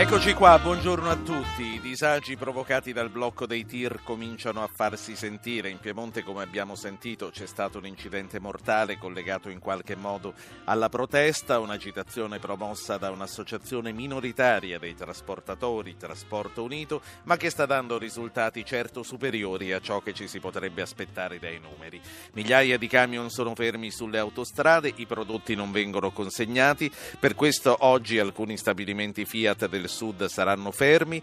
Eccoci qua, buongiorno a tutti. I disagi provocati dal blocco dei tir cominciano a farsi sentire. In Piemonte, come abbiamo sentito, c'è stato un incidente mortale collegato in qualche modo alla protesta, un'agitazione promossa da un'associazione minoritaria dei trasportatori, Trasporto Unito, ma che sta dando risultati certo superiori a ciò che ci si potrebbe aspettare dai numeri. Migliaia di camion sono fermi sulle autostrade, i prodotti non vengono consegnati, per questo oggi alcuni stabilimenti Fiat del Sud saranno fermi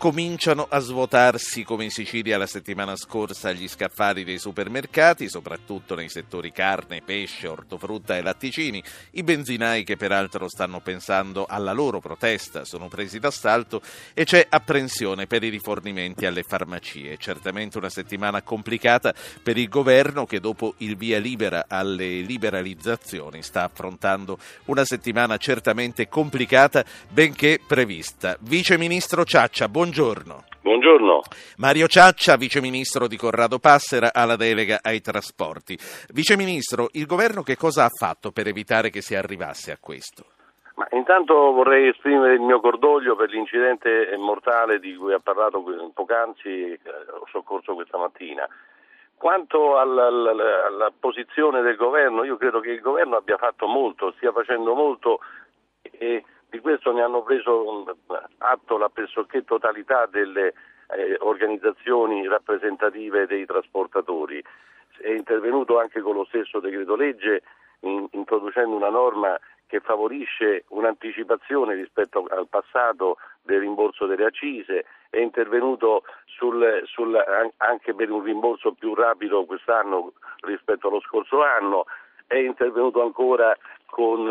cominciano a svuotarsi come in Sicilia la settimana scorsa gli scaffali dei supermercati, soprattutto nei settori carne, pesce, ortofrutta e latticini. I benzinai che peraltro stanno pensando alla loro protesta sono presi d'assalto e c'è apprensione per i rifornimenti alle farmacie. Certamente una settimana complicata per il governo che dopo il via libera alle liberalizzazioni sta affrontando una settimana certamente complicata benché prevista. Vice Ministro Ciaccia, buongiorno buongiorno. Buongiorno. Mario Ciaccia, viceministro di Corrado Passera, ha la delega ai trasporti. Viceministro, il governo che cosa ha fatto per evitare che si arrivasse a questo? Ma intanto vorrei esprimere il mio cordoglio per l'incidente mortale di cui ha parlato poc'anzi, eh, ho soccorso questa mattina. Quanto alla, alla, alla posizione del governo, io credo che il governo abbia fatto molto, stia facendo molto e di questo ne hanno preso atto la pressoché totalità delle eh, organizzazioni rappresentative dei trasportatori. È intervenuto anche con lo stesso decreto legge in, introducendo una norma che favorisce un'anticipazione rispetto al passato del rimborso delle accise, è intervenuto sul, sul, anche per un rimborso più rapido quest'anno rispetto allo scorso anno, è intervenuto ancora con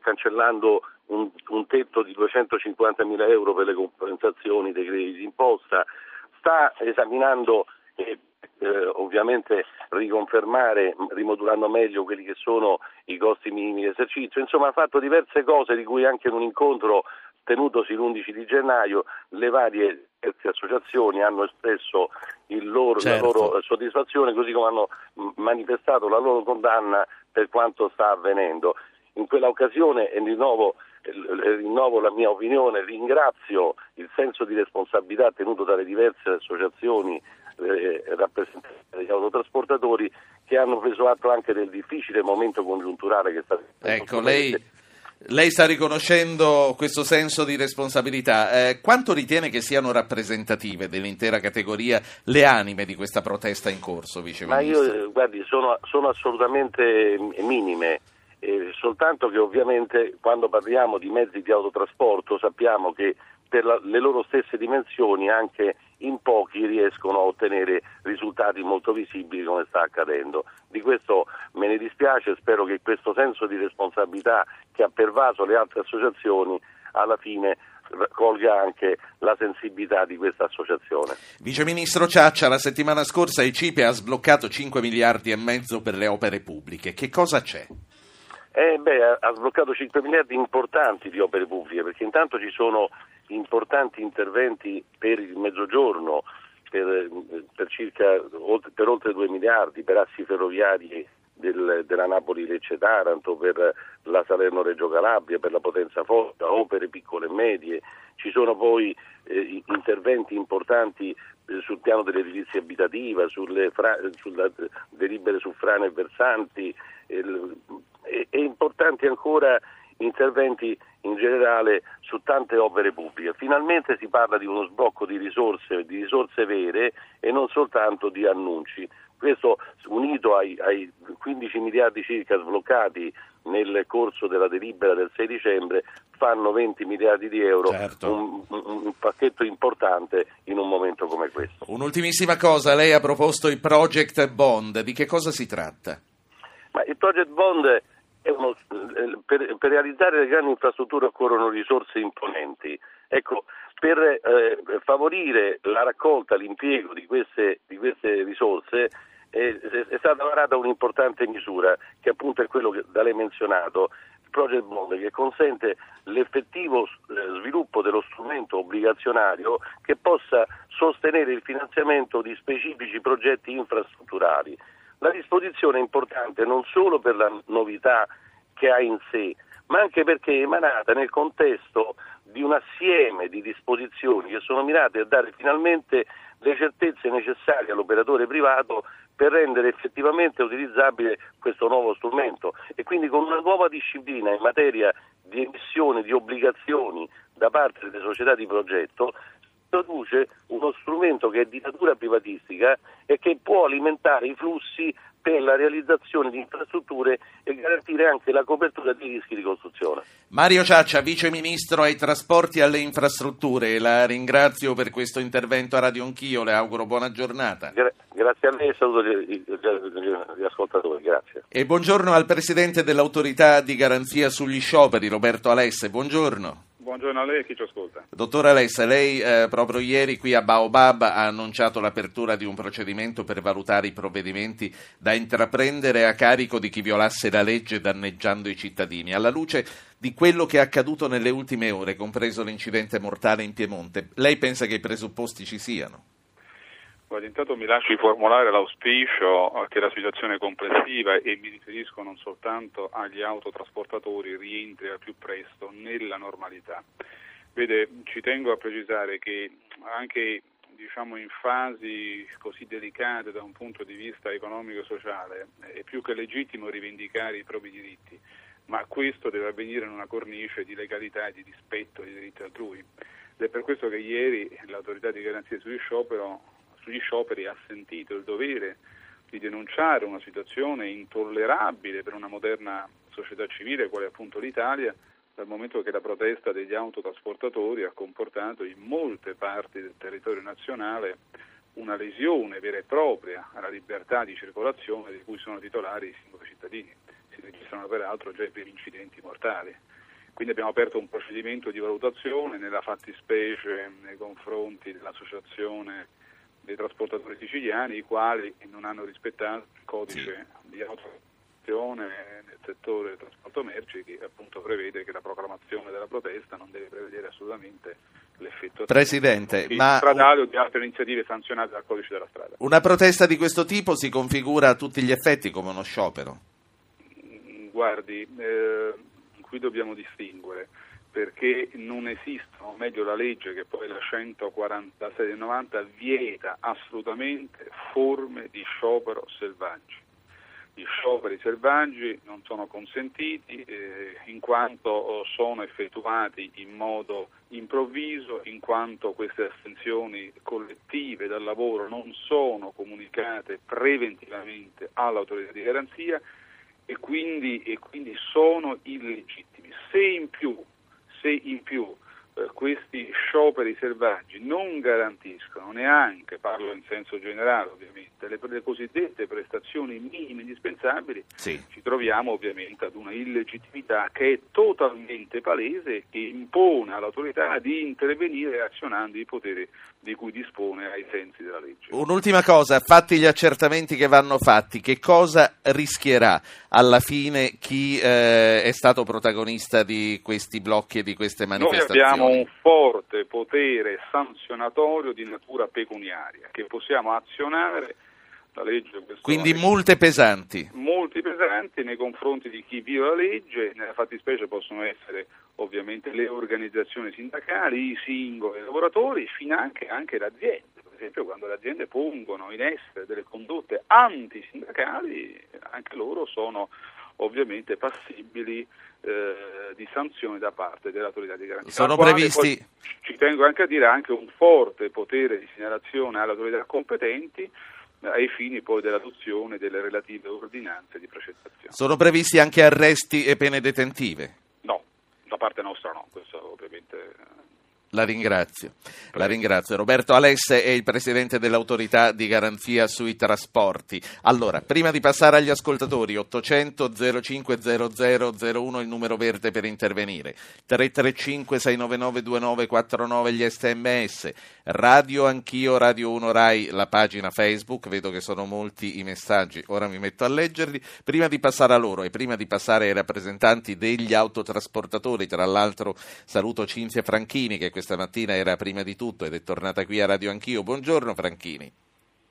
cancellando un, un, tetto di 250 mila euro per le compensazioni dei crediti d'imposta, sta esaminando eh, eh, ovviamente riconfermare, rimodulando meglio quelli che sono i costi minimi di esercizio, insomma ha fatto diverse cose di cui anche in un incontro tenutosi l'11 di gennaio le varie associazioni hanno espresso loro, certo. la loro soddisfazione così come hanno manifestato la loro condanna per quanto sta avvenendo in quella occasione e rinnovo, rinnovo la mia opinione, ringrazio il senso di responsabilità tenuto dalle diverse associazioni eh, rappresentanti degli autotrasportatori che hanno preso atto anche del difficile momento congiunturale che sta Ecco, lei, lei sta riconoscendo questo senso di responsabilità. Eh, quanto ritiene che siano rappresentative dell'intera categoria le anime di questa protesta in corso, Vice? Ma io, eh, guardi, sono, sono assolutamente minime. Eh, soltanto che ovviamente quando parliamo di mezzi di autotrasporto sappiamo che per la, le loro stesse dimensioni anche in pochi riescono a ottenere risultati molto visibili come sta accadendo. Di questo me ne dispiace, spero che questo senso di responsabilità che ha pervaso le altre associazioni alla fine colga anche la sensibilità di questa associazione. Vice Ministro Ciaccia, la settimana scorsa il CIPE ha sbloccato 5 miliardi e mezzo per le opere pubbliche. Che cosa c'è? Eh, beh, ha sbloccato 5 miliardi importanti di opere pubbliche perché intanto ci sono importanti interventi per il mezzogiorno per, per, circa, per oltre 2 miliardi, per assi ferroviari del, della Napoli-Lecce-Taranto, per la Salerno-Reggio Calabria, per la Potenza Forza, opere piccole e medie. Ci sono poi eh, interventi importanti eh, sul piano dell'edilizia abitativa, sulle fra, sulla delibere su frane e versanti, eh, e, e importanti ancora interventi in generale su tante opere pubbliche. Finalmente si parla di uno sblocco di risorse, di risorse vere e non soltanto di annunci. Questo unito ai, ai 15 miliardi circa sbloccati nel corso della delibera del 6 dicembre fanno 20 miliardi di euro, certo. un, un, un, pacchetto importante in un momento come questo. Un'ultimissima cosa, lei ha proposto il Project Bond, di che cosa si tratta? Ma il Project Bond uno, eh, per, per, realizzare le grandi infrastrutture occorrono risorse imponenti. Ecco, per eh, favorire la raccolta, l'impiego di queste, di queste risorse eh, è stata varata un'importante misura che appunto è quello che da lei menzionato, project bond che consente l'effettivo eh, sviluppo dello strumento obbligazionario che possa sostenere il finanziamento di specifici progetti infrastrutturali. La disposizione è importante non solo per la novità che ha in sé, ma anche perché è emanata nel contesto di un assieme di disposizioni che sono mirate a dare finalmente le certezze necessarie all'operatore privato per rendere effettivamente utilizzabile questo nuovo strumento. E quindi con una nuova disciplina in materia di emissione di obbligazioni da parte delle società di progetto produce uno strumento che è di natura privatistica e che può alimentare i flussi per la realizzazione di infrastrutture e garantire anche la copertura dei rischi di costruzione. Mario Ciaccia, Vice Ministro ai Trasporti e alle Infrastrutture, la ringrazio per questo intervento a Radio Anch'io, le auguro buona giornata. Gra- grazie a lei e saluto gli, gli, gli, gli ascoltatori, grazie. E buongiorno al Presidente dell'Autorità di Garanzia sugli Scioperi, Roberto Alesse, buongiorno. Buongiorno a lei e chi ci ascolta. Dottor Alessa, lei eh, proprio ieri qui a Baobab ha annunciato l'apertura di un procedimento per valutare i provvedimenti da intraprendere a carico di chi violasse la legge danneggiando i cittadini. Alla luce di quello che è accaduto nelle ultime ore, compreso l'incidente mortale in Piemonte, lei pensa che i presupposti ci siano? Guarda, intanto mi lasci formulare l'auspicio che la situazione complessiva, e mi riferisco non soltanto agli autotrasportatori, rientri al più presto nella normalità. Vede, ci tengo a precisare che anche diciamo, in fasi così delicate da un punto di vista economico e sociale è più che legittimo rivendicare i propri diritti, ma questo deve avvenire in una cornice di legalità e di rispetto dei diritti altrui. Ed è per questo che ieri l'autorità di garanzia sugli sciopero sugli scioperi ha sentito il dovere di denunciare una situazione intollerabile per una moderna società civile quale appunto l'Italia, dal momento che la protesta degli autotrasportatori ha comportato in molte parti del territorio nazionale una lesione vera e propria alla libertà di circolazione di cui sono titolari i singoli cittadini. Si registrano peraltro già i primi incidenti mortali. Quindi abbiamo aperto un procedimento di valutazione nella fattispecie nei confronti dell'associazione dei trasportatori siciliani i quali non hanno rispettato il codice sì. di autorizzazione nel settore del trasporto merci che appunto prevede che la proclamazione della protesta non deve prevedere assolutamente l'effetto Presidente, ma stradale o di altre iniziative sanzionate dal codice della strada. Una protesta di questo tipo si configura a tutti gli effetti come uno sciopero? Guardi, eh, qui dobbiamo distinguere perché non esistono, o meglio la legge che poi la 146 del 90 vieta assolutamente forme di sciopero selvaggi. Gli scioperi selvaggi non sono consentiti eh, in quanto oh, sono effettuati in modo improvviso, in quanto queste astensioni collettive dal lavoro non sono comunicate preventivamente all'autorità di garanzia e quindi, e quindi sono illegittimi. Se in più se in più eh, questi scioperi selvaggi non garantiscono neanche, parlo in senso generale ovviamente, le, le cosiddette prestazioni minime indispensabili, sì. ci troviamo ovviamente ad una illegittimità che è totalmente palese e che impone all'autorità di intervenire azionando i poteri di cui dispone ai sensi della legge. Un'ultima cosa, fatti gli accertamenti che vanno fatti, che cosa rischierà alla fine chi eh, è stato protagonista di questi blocchi e di queste manifestazioni? Noi abbiamo un forte potere sanzionatorio di natura pecuniaria che possiamo azionare la legge. Quindi multe pesanti. Molti pesanti nei confronti di chi vive la legge, nella fattispecie possono essere ovviamente le organizzazioni sindacali, i singoli lavoratori, fino anche, anche le aziende. Per esempio quando le aziende pongono in essere delle condotte antisindacali, anche loro sono ovviamente passibili eh, di sanzioni da parte dell'autorità di garanzia. Sono previsti. Poi, ci tengo anche a dire anche un forte potere di segnalazione alle autorità competenti ai fini poi dell'adozione delle relative ordinanze di precettazione. Sono previsti anche arresti e pene detentive? No, da parte nostra no, questo ovviamente La ringrazio. La ringrazio. Roberto Alesse è il presidente dell'autorità di garanzia sui trasporti. Allora, prima di passare agli ascoltatori, 800 0500 01 il numero verde per intervenire, 335 699 2949 gli sms, radio anch'io, Radio 1 Rai, la pagina Facebook, vedo che sono molti i messaggi, ora mi metto a leggerli. Prima di passare a loro e prima di passare ai rappresentanti degli autotrasportatori, tra l'altro saluto Cinzia Franchini che questa mattina era prima di tutto ed è tornata qui a Radio Anch'io. Buongiorno Franchini.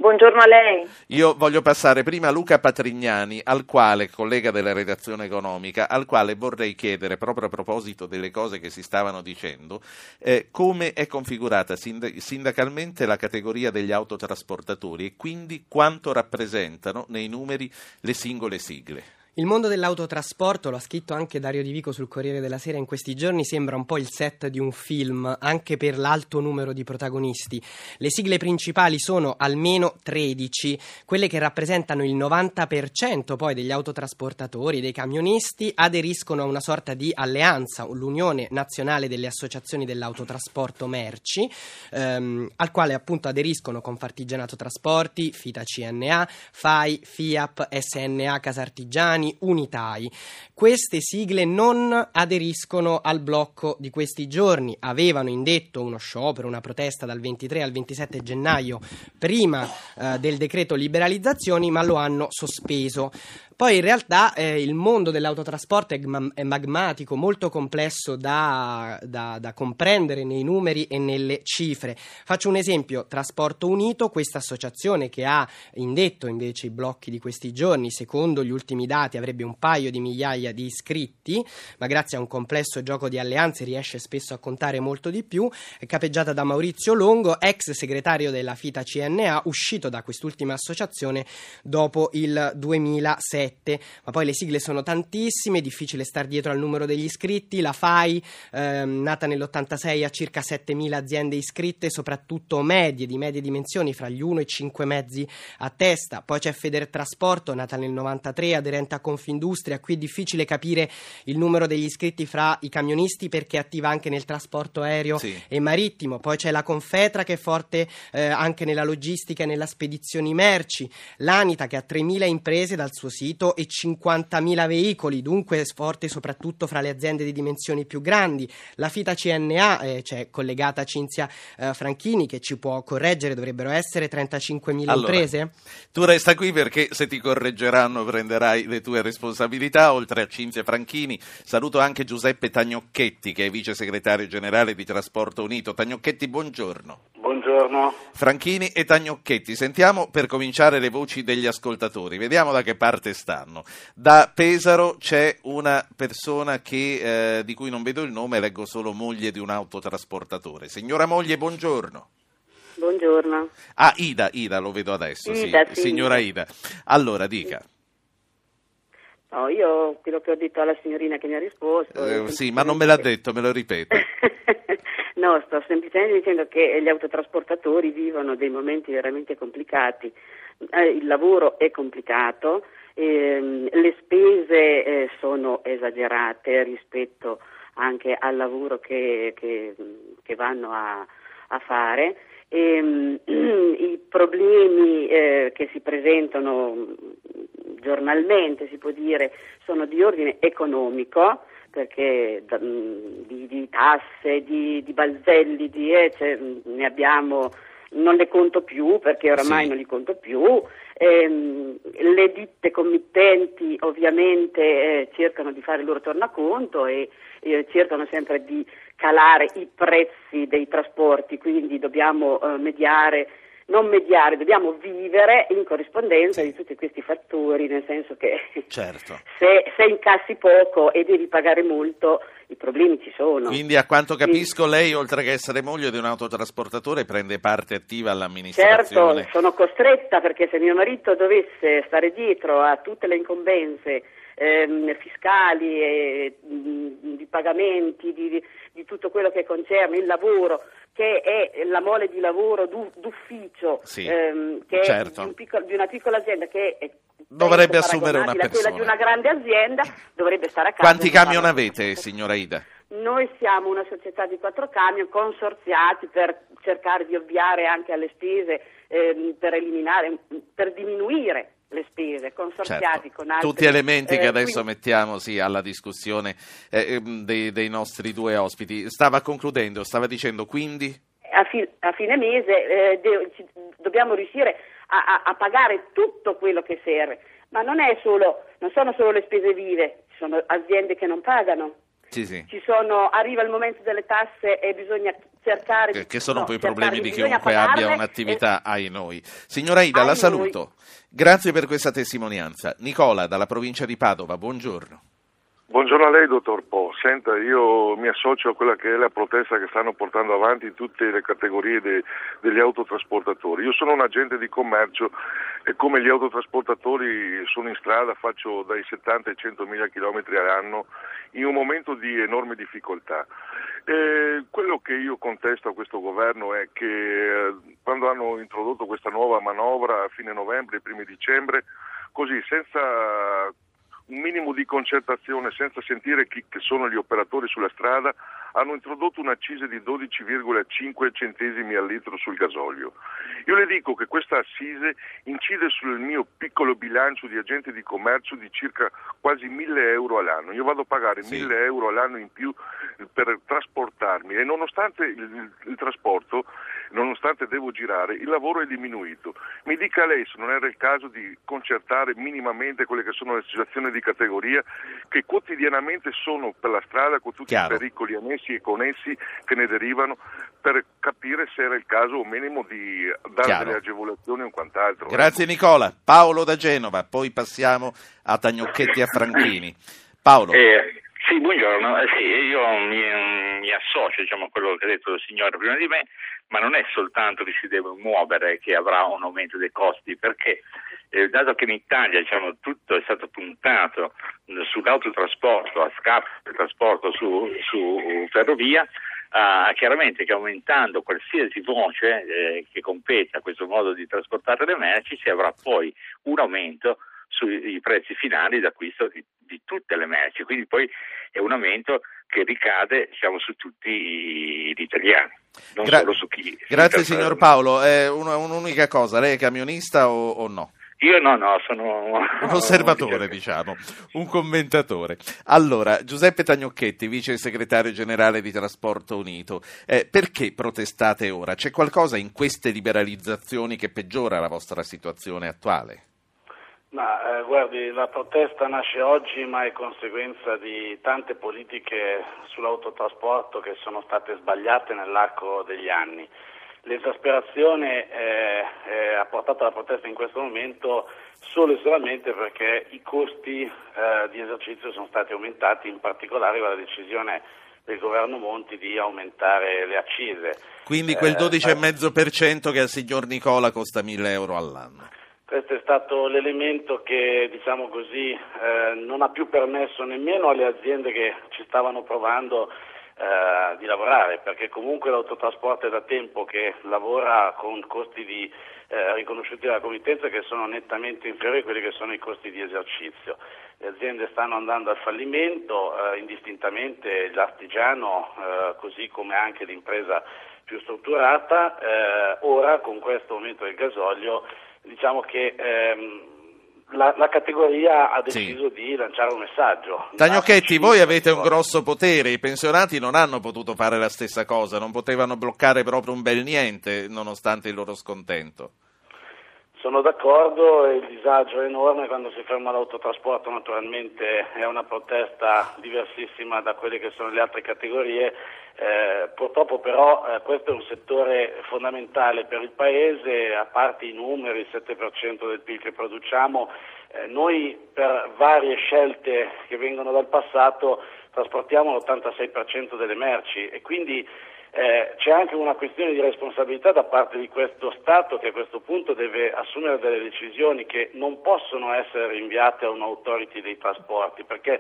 Buongiorno a lei. Io voglio passare prima a Luca Patrignani, al quale, collega della redazione economica, al quale vorrei chiedere, proprio a proposito delle cose che si stavano dicendo, eh, come è configurata sind- sindacalmente la categoria degli autotrasportatori e quindi quanto rappresentano nei numeri le singole sigle. Il mondo dell'autotrasporto, lo ha scritto anche Dario Di Vico sul Corriere della Sera in questi giorni, sembra un po' il set di un film, anche per l'alto numero di protagonisti. Le sigle principali sono almeno 13, quelle che rappresentano il 90% poi degli autotrasportatori, dei camionisti, aderiscono a una sorta di alleanza, l'Unione Nazionale delle Associazioni dell'Autotrasporto Merci, ehm, al quale appunto aderiscono Confartigianato Trasporti, Fita CNA, FAI, FIAP, SNA Casartigiani, italiani unitai. Queste sigle non aderiscono al blocco di questi giorni, avevano indetto uno sciopero, una protesta dal 23 al 27 gennaio prima eh, del decreto liberalizzazioni, ma lo hanno sospeso. Poi in realtà eh, il mondo dell'autotrasporto è, è, magmatico, molto complesso da, da, da, comprendere nei numeri e nelle cifre. Faccio un esempio, Trasporto Unito, questa associazione che ha indetto invece i blocchi di questi giorni, secondo gli ultimi dati avrebbe un paio di migliaia di iscritti, ma grazie a un complesso gioco di alleanze riesce spesso a contare molto di più, è capeggiata da Maurizio Longo, ex segretario della FITA CNA, uscito da quest'ultima associazione dopo il 2007. 7, ma poi le sigle sono tantissime, è difficile star dietro al numero degli iscritti. La FAI, ehm, nata nell'86, ha circa 7.000 aziende iscritte, soprattutto medie, di medie dimensioni, fra gli 1 e i 5 mezzi a testa. Poi c'è Federtrasporto, nata nel 93, aderente a Confindustria. Qui è difficile capire il numero degli iscritti fra i camionisti perché è attiva anche nel trasporto aereo sì. e marittimo. Poi c'è la Confetra che è forte eh, anche nella logistica e nella spedizioni merci. L'Anita che ha 3.000 imprese dal suo sito 150.000 veicoli, dunque forte soprattutto fra le aziende di dimensioni più grandi. La FITA CNA, eh, cioè collegata a Cinzia eh, Franchini, che ci può correggere, dovrebbero essere 35.000 allora, imprese? Tu resta qui perché se ti correggeranno prenderai le tue responsabilità, oltre a Cinzia Franchini. Saluto anche Giuseppe Tagnocchetti, che è vice segretario generale di Trasporto Unito. Tagnocchetti, buongiorno. Buongiorno. Franchini e Tagnocchetti, sentiamo per cominciare le voci degli ascoltatori, vediamo da che parte stanno. Da Pesaro c'è una persona che, eh, di cui non vedo il nome, leggo solo moglie di un autotrasportatore. Signora moglie, buongiorno. Buongiorno. Ah, Ida, Ida, lo vedo adesso, Ida, sì. Sì. Signora Ida. Allora, dica. No, io quello che ho detto alla signorina che mi ha risposto... Eh, sì, ma non me l'ha detto, me lo ripeto. No, sto semplicemente dicendo che gli autotrasportatori vivono dei momenti veramente complicati. Eh, il lavoro è complicato, ehm, le spese eh, sono esagerate rispetto anche al lavoro che, che, che vanno a, a fare. E, ehm, I problemi eh, che si presentano giornalmente, si può dire, sono di ordine economico perché mm, di, di tasse, di, di, balzelli, di, eh, cioè, ne abbiamo, non le conto più perché oramai sì. non li conto più. Ehm, le ditte committenti ovviamente eh, cercano di fare il loro tornaconto e eh, cercano sempre di calare i prezzi dei trasporti, quindi dobbiamo eh, mediare non mediare, dobbiamo vivere in corrispondenza di tutti questi fattori, nel senso che certo. se, se, incassi poco e devi pagare molto, i problemi ci sono. Quindi a quanto capisco sì. lei, oltre che essere moglie di un autotrasportatore, prende parte attiva all'amministrazione. Certo, sono costretta perché se mio marito dovesse stare dietro a tutte le incombenze ehm, fiscali e mh, mm, di pagamenti, di, di tutto quello che concerne il lavoro, che è la mole di lavoro d'ufficio, sì, ehm, che certo. è di, un piccolo, di, una piccola azienda che è dovrebbe assumere una persona. quella di una grande azienda dovrebbe stare a casa. Quanti camion avete, signora Ida? noi siamo una società di quattro camion consorziati per cercare di ovviare anche alle spese, ehm, per eliminare, per diminuire le spese, consorziati certo. con altri. Tutti elementi eh, che adesso quindi, mettiamo sì, alla discussione eh, ehm, dei, dei nostri due ospiti. Stava concludendo, stava dicendo quindi? a, fi- a fine mese eh, de- ci- dobbiamo riuscire a-, a-, a pagare tutto quello che serve, ma non, è solo, non sono solo le spese vive, ci sono aziende che non pagano. Sì, sì. Ci sono, arriva il momento delle tasse e bisogna cercare Che, che sono no, poi i problemi di bisogna chiunque abbia un'attività ai noi. Signora Ida, Ai la noi. saluto. Grazie per questa testimonianza. Nicola, dalla provincia di Padova, buongiorno. Buongiorno a lei, dottor Po. Senta, io mi associo a quella che è la protesta che stanno portando avanti tutte le categorie de- degli autotrasportatori. Io sono un agente di commercio e come gli autotrasportatori sono in strada, faccio dai 70 ai 100 mila chilometri all'anno in un momento di enorme difficoltà. E quello che io contesto a questo governo è che eh, quando hanno introdotto questa nuova manovra a fine novembre primi dicembre, così senza un minimo di concertazione senza sentire chi sono gli operatori sulla strada, hanno introdotto un'accisa di 12,5 centesimi al litro sul gasolio. Io le dico che questa assise incide sul mio piccolo bilancio di agente di commercio di circa quasi 1000 euro all'anno. Io vado a pagare Sì. 1000 euro all'anno in più per trasportarmi e nonostante il, il- il trasporto, nonostante devo girare, il lavoro è diminuito. Mi dica lei se non era il caso di concertare minimamente quelle che sono le situazioni di categoria che quotidianamente sono per la strada con tutti Chiaro. i pericoli annessi e connessi che ne derivano per capire se era il caso o minimo di dare Chiaro. delle agevolazioni o quant'altro. Grazie Nicola. Paolo da Genova, poi passiamo a Tagnocchetti e a Franchini. Paolo. Eh, sì, buongiorno. Eh, sì, io mi, mi associo diciamo, a quello che ha detto il signore prima di me, ma non è soltanto che si deve muovere che avrà un aumento dei costi, perché eh, dato che in Italia diciamo, tutto è stato puntato mh, sull'autotrasporto, a scapito del trasporto su, su ferrovia, ah, chiaramente che aumentando qualsiasi voce eh, che compete a questo modo di trasportare le merci si avrà poi un aumento sui prezzi finali d'acquisto di, di tutte le merci, quindi poi è un aumento che ricade diciamo, su tutti gli italiani, non Gra- solo su chi... Grazie signor Paolo. Eh, una- un'unica cosa, lei è camionista o, o no? Io no, no, sono Un osservatore, diciamo, un commentatore. Allora, Giuseppe Tagnocchetti, vice segretario generale di Trasporto Unito, eh, perché protestate ora? C'è qualcosa in queste liberalizzazioni che peggiora la vostra situazione attuale? Ma eh, guardi, la protesta nasce oggi ma è conseguenza di tante politiche sull'autotrasporto che sono state sbagliate nell'arco degli anni. L'esasperazione eh, eh, ha portato alla protesta in questo momento solo e solamente perché i costi eh, di esercizio sono stati aumentati, in particolare con la decisione del governo Monti di aumentare le accise. Quindi quel Eh, 12,5% che al signor Nicola costa 1000 euro all'anno. Questo è stato l'elemento che, diciamo così, eh, non ha più permesso nemmeno alle aziende che ci stavano provando eh, di lavorare, perché comunque l'autotrasporto è da tempo che lavora con costi di, eh, riconosciuti dalla committenza che sono nettamente inferiori a quelli che sono i costi di esercizio. Le aziende stanno andando al fallimento, eh, indistintamente l'artigiano, eh, così come anche l'impresa più strutturata, eh, ora con questo aumento del gasolio diciamo che ehm, la, la categoria ha Sì. deciso di lanciare un messaggio. Tagnocchetti, voi avete un grosso potere, i pensionati non hanno potuto fare la stessa cosa, non potevano bloccare proprio un bel niente nonostante il loro scontento. Sono d'accordo il disagio è enorme quando si ferma l'autotrasporto, naturalmente è una protesta diversissima da quelle che sono le altre categorie. Eh, purtroppo però eh, questo è un settore fondamentale per il Paese, a parte i numeri, il 7% del PIL che produciamo, eh, noi per varie scelte che vengono dal passato trasportiamo l'86% delle merci e quindi eh, c'è anche una questione di responsabilità da parte di questo Stato che a questo punto deve assumere delle decisioni che non possono essere rinviate a un'autority dei trasporti, perché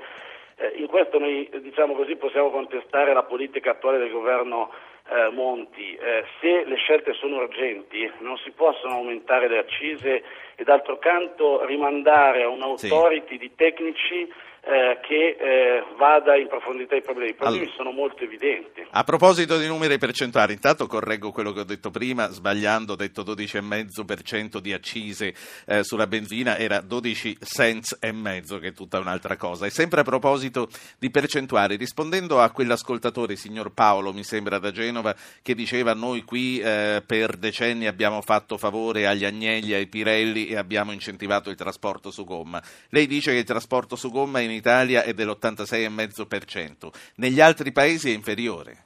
eh, in questo noi diciamo così, possiamo contestare la politica attuale del governo eh, Monti. Eh, se le scelte sono urgenti non si possono aumentare le accise e d'altro canto rimandare a un'autority di tecnici eh, che eh, vada in profondità ai problemi. I problemi allora, sono molto evidenti. A proposito di numeri percentuali, intanto correggo quello che ho detto prima, sbagliando, ho detto 12,5% di accise eh, sulla benzina, era 12 cents e mezzo, che è tutta un'altra cosa. E sempre a proposito di percentuali, rispondendo a quell'ascoltatore, signor Paolo, mi sembra da Genova, che diceva noi qui eh, per decenni abbiamo fatto favore agli Agnelli, ai Pirelli e abbiamo incentivato il trasporto su gomma. Lei dice che il trasporto su gomma in Italia è dell'86,5%, negli altri paesi è inferiore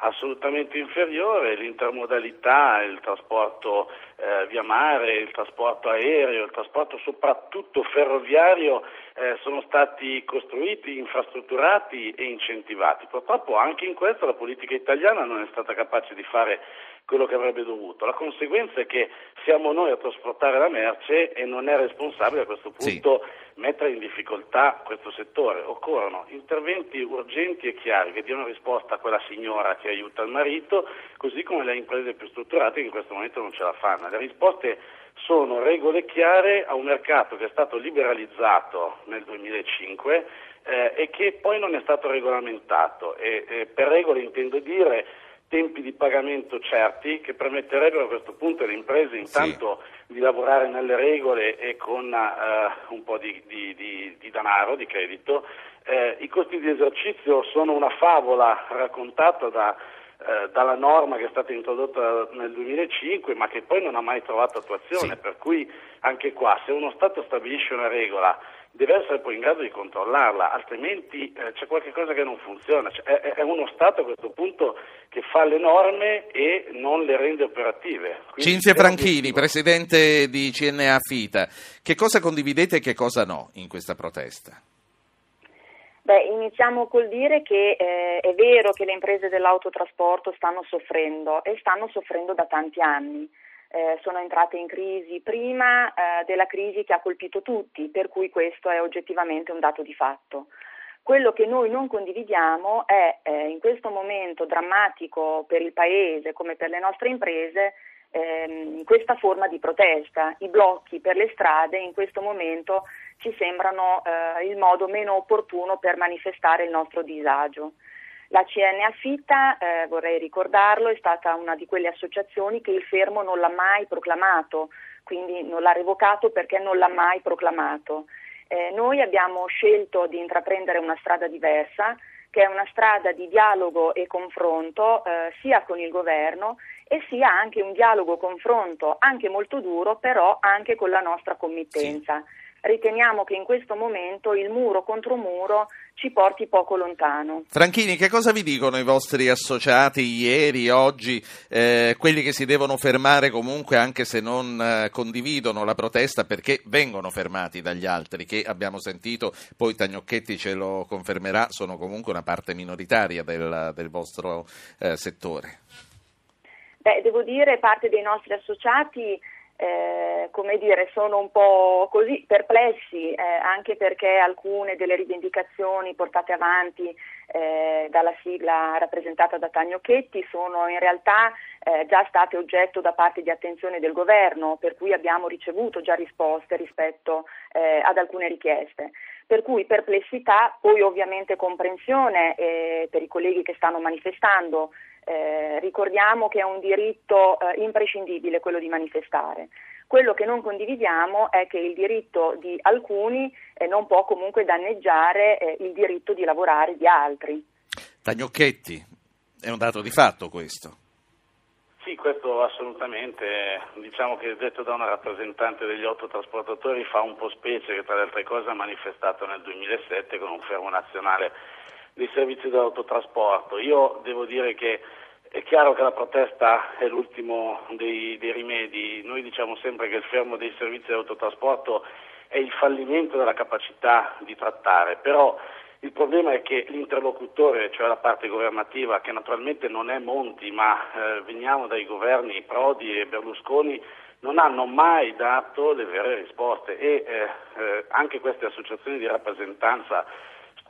assolutamente inferiore, l'intermodalità, il trasporto eh, via mare, il trasporto aereo, il trasporto soprattutto ferroviario eh, sono stati costruiti, infrastrutturati e incentivati. Purtroppo anche in questo la politica italiana non è stata capace di fare quello che avrebbe dovuto. La conseguenza è che siamo noi a trasportare la merce e non è responsabile a questo punto sì. Mettere in difficoltà questo settore. Occorrono interventi urgenti e chiari che diano risposta a quella signora che aiuta il marito, così come le imprese più strutturate che in questo momento non ce la fanno. Le risposte sono regole chiare a un mercato che è stato liberalizzato nel 2005 eh, e che poi non è stato regolamentato. E, eh, per regole intendo dire tempi di pagamento certi che permetterebbero a questo punto alle imprese intanto sì. di lavorare nelle regole e con uh, un po' di, di, di, di, denaro, di credito. Eh, I costi di esercizio sono una favola raccontata da, eh, dalla norma che è stata introdotta nel 2005 ma che poi non ha mai trovato attuazione, sì. per cui anche qua se uno Stato stabilisce una regola deve essere poi in grado di controllarla, altrimenti eh, c'è qualcosa che non funziona. Cioè, è, è, uno Stato a questo punto che fa le norme e non le rende operative. Quindi Cinzia Franchini, presidente di CNA Fita, che cosa condividete e che cosa no in questa protesta? Beh, iniziamo col dire che eh, è vero che le imprese dell'autotrasporto stanno soffrendo e stanno soffrendo da tanti anni eh, sono entrate in crisi prima eh, della crisi che ha colpito tutti, per cui questo è oggettivamente un dato di fatto. Quello che noi non condividiamo è eh, in questo momento drammatico per il Paese come per le nostre imprese ehm, questa forma di protesta. I blocchi per le strade in questo momento ci sembrano eh, il modo meno opportuno per manifestare il nostro disagio. La CNA Fitta, eh, vorrei ricordarlo, è stata una di quelle associazioni che il fermo non l'ha mai proclamato, quindi non l'ha revocato perché non l'ha mai proclamato. Eh, noi abbiamo scelto di intraprendere una strada diversa, che è una strada di dialogo e confronto eh, sia con il governo e sia anche un dialogo confronto anche molto duro, però anche con la nostra committenza. Sì riteniamo che in questo momento il muro contro muro ci porti poco lontano. Franchini, che cosa vi dicono i vostri associati ieri, oggi, eh, quelli che si devono fermare comunque anche se non eh, condividono la protesta perché vengono fermati dagli altri che abbiamo sentito, poi Tagnocchetti ce lo confermerà, sono comunque una parte minoritaria del, del vostro eh, settore? Beh, devo dire parte dei nostri associati eh, come dire, sono un po' così perplessi, eh, anche perché alcune delle rivendicazioni portate avanti eh, dalla sigla rappresentata da Tagnocchetti sono in realtà eh, già state oggetto da parte di attenzione del governo, per cui abbiamo ricevuto già risposte rispetto eh, ad alcune richieste. Per cui perplessità, poi ovviamente comprensione eh, per i colleghi che stanno manifestando, eh, ricordiamo che è un diritto eh, imprescindibile quello di manifestare. Quello che non condividiamo è che il diritto di alcuni eh, non può comunque danneggiare eh, il diritto di lavorare di altri. Tagnocchetti, è un dato di fatto questo. Sì, questo assolutamente, diciamo che detto da una rappresentante degli autotrasportatori fa un po' specie che tra le altre cose ha manifestato nel 2007 con un fermo nazionale dei servizi dell'autotrasporto. Io devo dire che è chiaro che la protesta è l'ultimo dei, dei rimedi, noi diciamo sempre che il fermo dei servizi dell'autotrasporto è il fallimento della capacità di trattare, però il problema è che l'interlocutore, cioè la parte governativa, che naturalmente non è Monti, ma eh, veniamo dai governi Prodi e Berlusconi, non hanno mai dato le vere risposte. E eh, eh, anche queste associazioni di rappresentanza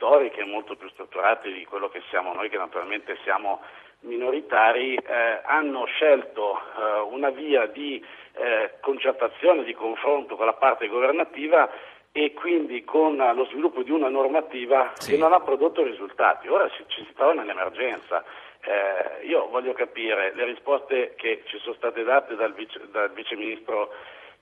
storiche molto più strutturate di quello che siamo noi, che naturalmente siamo minoritari, eh, hanno scelto eh, una via di eh, concertazione, di confronto con la parte governativa e quindi con lo sviluppo di una normativa sì. che non ha prodotto risultati. Ora ci, ci si trova nell'emergenza. Eh, io voglio capire le risposte che ci sono state date dal vice, dal vice ministro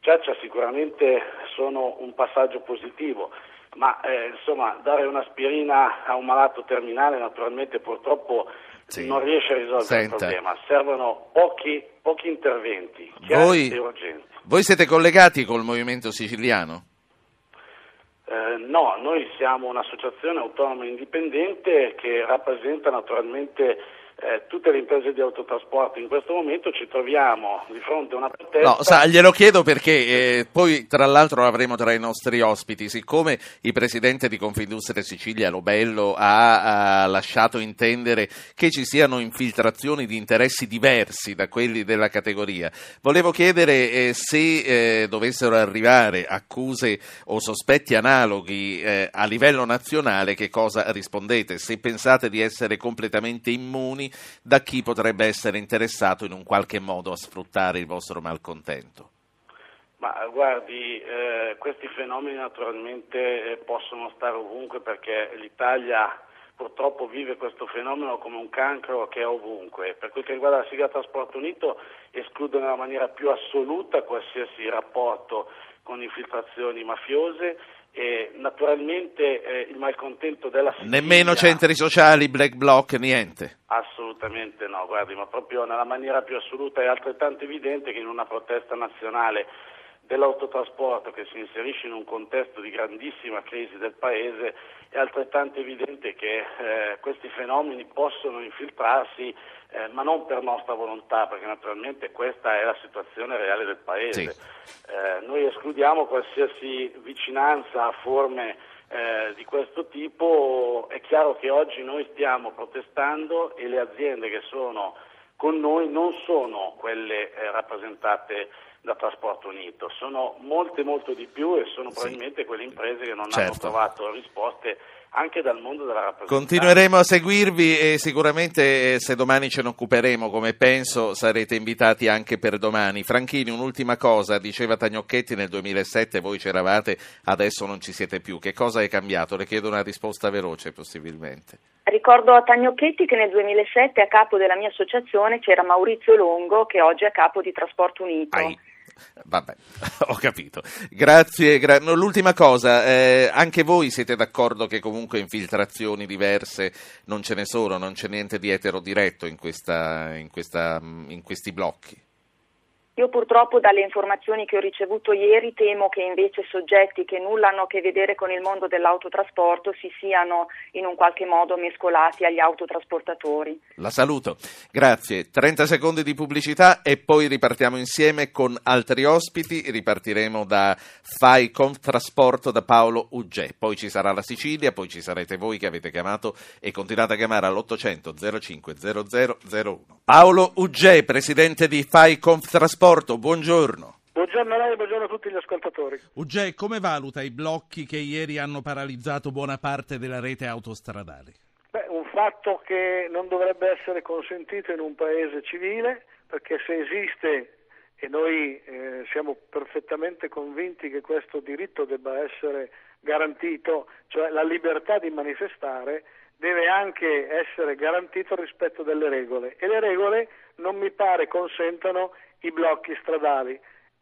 Ciaccia sicuramente sono un passaggio positivo, ma eh, insomma dare un'aspirina a un malato terminale naturalmente purtroppo sì. non riesce a risolvere Senta. il problema. Servono pochi, pochi interventi voi, e urgenti. Voi siete collegati col movimento siciliano? Eh, no, noi siamo un'associazione autonoma indipendente che rappresenta naturalmente eh, tutte le imprese di autotrasporto in questo momento ci troviamo di fronte a una protesta. No, sa, glielo chiedo perché eh, poi tra l'altro avremo tra i nostri ospiti, siccome il presidente di Confindustria Sicilia Lobello ha, ha lasciato intendere che ci siano infiltrazioni di interessi diversi da quelli della categoria, volevo chiedere eh, se eh, dovessero arrivare accuse o sospetti analoghi eh, a livello nazionale, che cosa rispondete? Se pensate di essere completamente immuni da chi potrebbe essere interessato in un qualche modo a sfruttare il vostro malcontento? Ma guardi, eh, questi fenomeni naturalmente eh, possono stare ovunque perché l'Italia purtroppo vive questo fenomeno come un cancro che è ovunque. Per quel che riguarda la sigla Trasporto Unito esclude nella maniera più assoluta qualsiasi rapporto con infiltrazioni mafiose e naturalmente eh, il malcontento della Sicilia... Nemmeno centri sociali, black bloc, niente? Assolutamente no, guardi, ma proprio nella maniera più assoluta è altrettanto evidente che in una protesta nazionale dell'autotrasporto che si inserisce in un contesto di grandissima crisi del Paese, è altrettanto evidente che eh, questi fenomeni possono infiltrarsi, eh, ma non per nostra volontà, perché naturalmente questa è la situazione reale del Paese. Sì. Eh, noi escludiamo qualsiasi vicinanza a forme eh, di questo tipo, è chiaro che oggi noi stiamo protestando e le aziende che sono con noi non sono quelle eh, rappresentate da Trasporto Unito, sono molte molto di più e sono probabilmente quelle imprese che non certo. hanno trovato risposte anche dal mondo della rappresentanza. Continueremo a seguirvi e sicuramente eh, se domani ce ne occuperemo, come penso, sarete invitati anche per domani. Franchini, un'ultima cosa, diceva Tagnocchetti nel 2007 voi c'eravate, adesso non ci siete più. Che cosa è cambiato? Le chiedo una risposta veloce possibilmente. Ricordo a Tagnocchetti che nel 2007 a capo della mia associazione c'era Maurizio Longo che oggi è a capo di Trasporto Unito. Ai. Vabbè, ho capito. Grazie. Gra- no, l'ultima cosa, eh, anche voi siete d'accordo che comunque infiltrazioni diverse non ce ne sono, non c'è niente di etero diretto in, questa, in, questa, in questi blocchi? Io purtroppo dalle informazioni che ho ricevuto ieri temo che invece soggetti che nulla hanno a che vedere con il mondo dell'autotrasporto si siano in un qualche modo mescolati agli autotrasportatori. La saluto, grazie. 30 secondi di pubblicità e poi ripartiamo insieme con altri ospiti. Ripartiremo da Fai Trasporto da Paolo Uggè. Poi ci sarà la Sicilia, poi ci sarete voi che avete chiamato e continuate a chiamare all'800 05 0001. Paolo Uggè, presidente di Fai Trasporto Porto, buongiorno. Buongiorno a lei buongiorno a tutti gli ascoltatori. Ugge, come valuta i blocchi che ieri hanno paralizzato buona parte della rete autostradale? Beh, un fatto che non dovrebbe essere consentito in un paese civile, perché se esiste, e noi eh, siamo perfettamente convinti che questo diritto debba essere garantito, cioè la libertà di manifestare, deve anche essere garantito il rispetto delle regole e le regole non mi pare consentano i blocchi stradali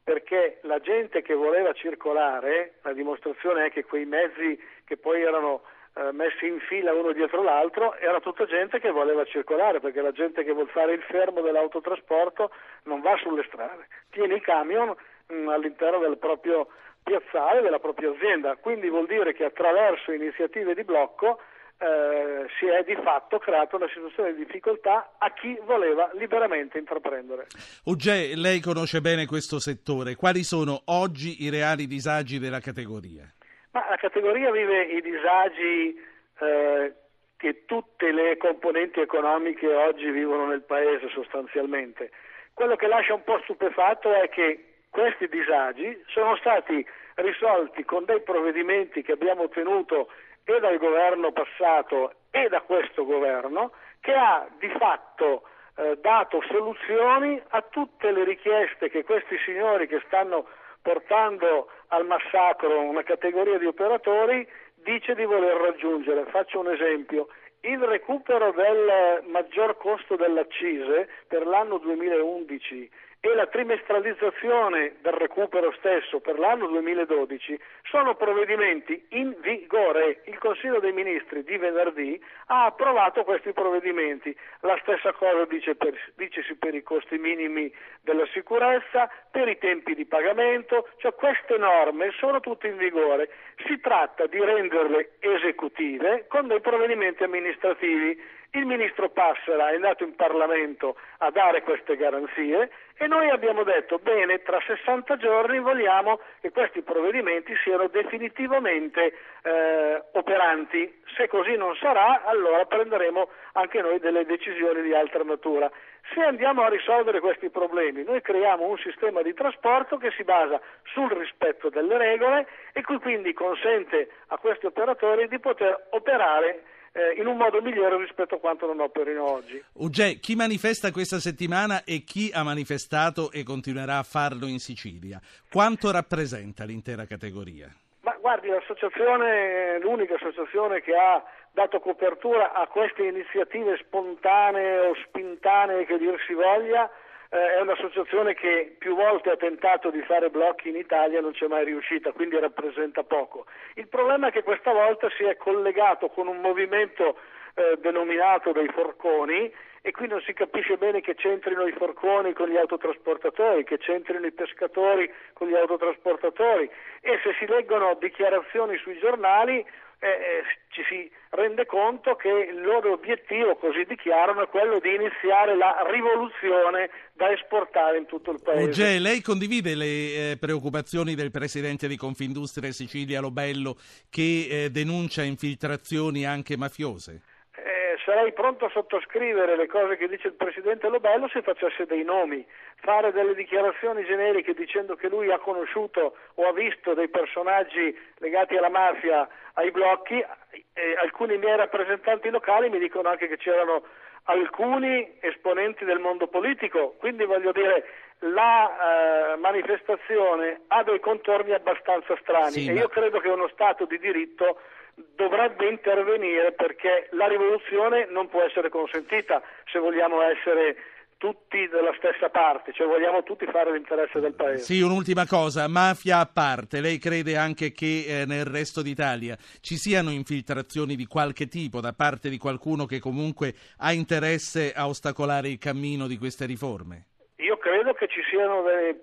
perché la gente che voleva circolare, la dimostrazione è che quei mezzi che poi erano eh, messi in fila uno dietro l'altro, era tutta gente che voleva circolare, perché la gente che vuole fare il fermo dell'autotrasporto non va sulle strade, tiene i camion mh, mm, all'interno del proprio piazzale, della propria azienda, quindi vuol dire che attraverso iniziative di blocco eh, si è di fatto creata una situazione di difficoltà a chi voleva liberamente intraprendere. Ugge, lei conosce bene questo settore, quali sono oggi i reali disagi della categoria? Ma la categoria vive i disagi eh, che tutte le componenti economiche oggi vivono nel Paese sostanzialmente. Quello che lascia un po' stupefatto è che questi disagi sono stati risolti con dei provvedimenti che abbiamo ottenuto e dal governo passato e da questo governo che ha di fatto eh, dato soluzioni a tutte le richieste che questi signori che stanno portando al massacro una categoria di operatori, dice di voler raggiungere. Faccio un esempio. Il recupero del maggior costo dell'accise per l'anno 2011 e la trimestralizzazione del recupero stesso per l'anno 2012 sono provvedimenti in vigore. Il Consiglio dei Ministri di venerdì ha approvato questi provvedimenti. La stessa cosa dice per, dicesi per i costi minimi della sicurezza, per i tempi di pagamento, cioè queste norme sono tutte in vigore. Si tratta di renderle esecutive con dei provvedimenti amministrativi il ministro Passera è andato in Parlamento a dare queste garanzie e noi abbiamo detto bene, tra 60 giorni vogliamo che questi provvedimenti siano definitivamente eh, operanti. Se così non sarà, allora prenderemo anche noi delle decisioni di altra natura. Se andiamo a risolvere questi problemi, noi creiamo un sistema di trasporto che si basa sul rispetto delle regole e che quindi consente a questi operatori di poter operare eh, in un modo migliore rispetto a quanto non operino oggi. Ugè, chi manifesta questa settimana e chi ha manifestato e continuerà a farlo in Sicilia? Quanto rappresenta l'intera categoria? Ma guardi, l'associazione, l'unica associazione che ha dato copertura a queste iniziative spontanee o spintanee che dir si voglia eh, è un'associazione che più volte ha tentato di fare blocchi in Italia e non c'è mai riuscita, quindi rappresenta poco. Il problema è che questa volta si è collegato con un movimento eh, denominato dei forconi e qui non si capisce bene che c'entrino i forconi con gli autotrasportatori, che c'entrino i pescatori con gli autotrasportatori e se si leggono dichiarazioni sui giornali eh, ci si rende conto che il loro obiettivo, così dichiarano, è quello di iniziare la rivoluzione da esportare in tutto il paese. Ogge, lei condivide le eh, preoccupazioni del presidente di Confindustria Sicilia Lobello che eh, denuncia infiltrazioni anche mafiose? Sarei pronto a sottoscrivere le cose che dice il Presidente Lobello se facesse dei nomi, fare delle dichiarazioni generiche dicendo che lui ha conosciuto o ha visto dei personaggi legati alla mafia ai blocchi, alcuni miei rappresentanti locali mi dicono anche che c'erano alcuni esponenti del mondo politico, quindi voglio dire la eh, manifestazione ha dei contorni abbastanza strani sì, e io credo che uno Stato di diritto dovrebbe intervenire perché la rivoluzione non può essere consentita se vogliamo essere tutti dalla stessa parte, cioè vogliamo tutti fare l'interesse del paese. Sì, un'ultima cosa, mafia a parte, lei crede anche che eh, nel resto d'Italia ci siano infiltrazioni di qualche tipo da parte di qualcuno che comunque ha interesse a ostacolare il cammino di queste riforme? Io credo che ci siano dei,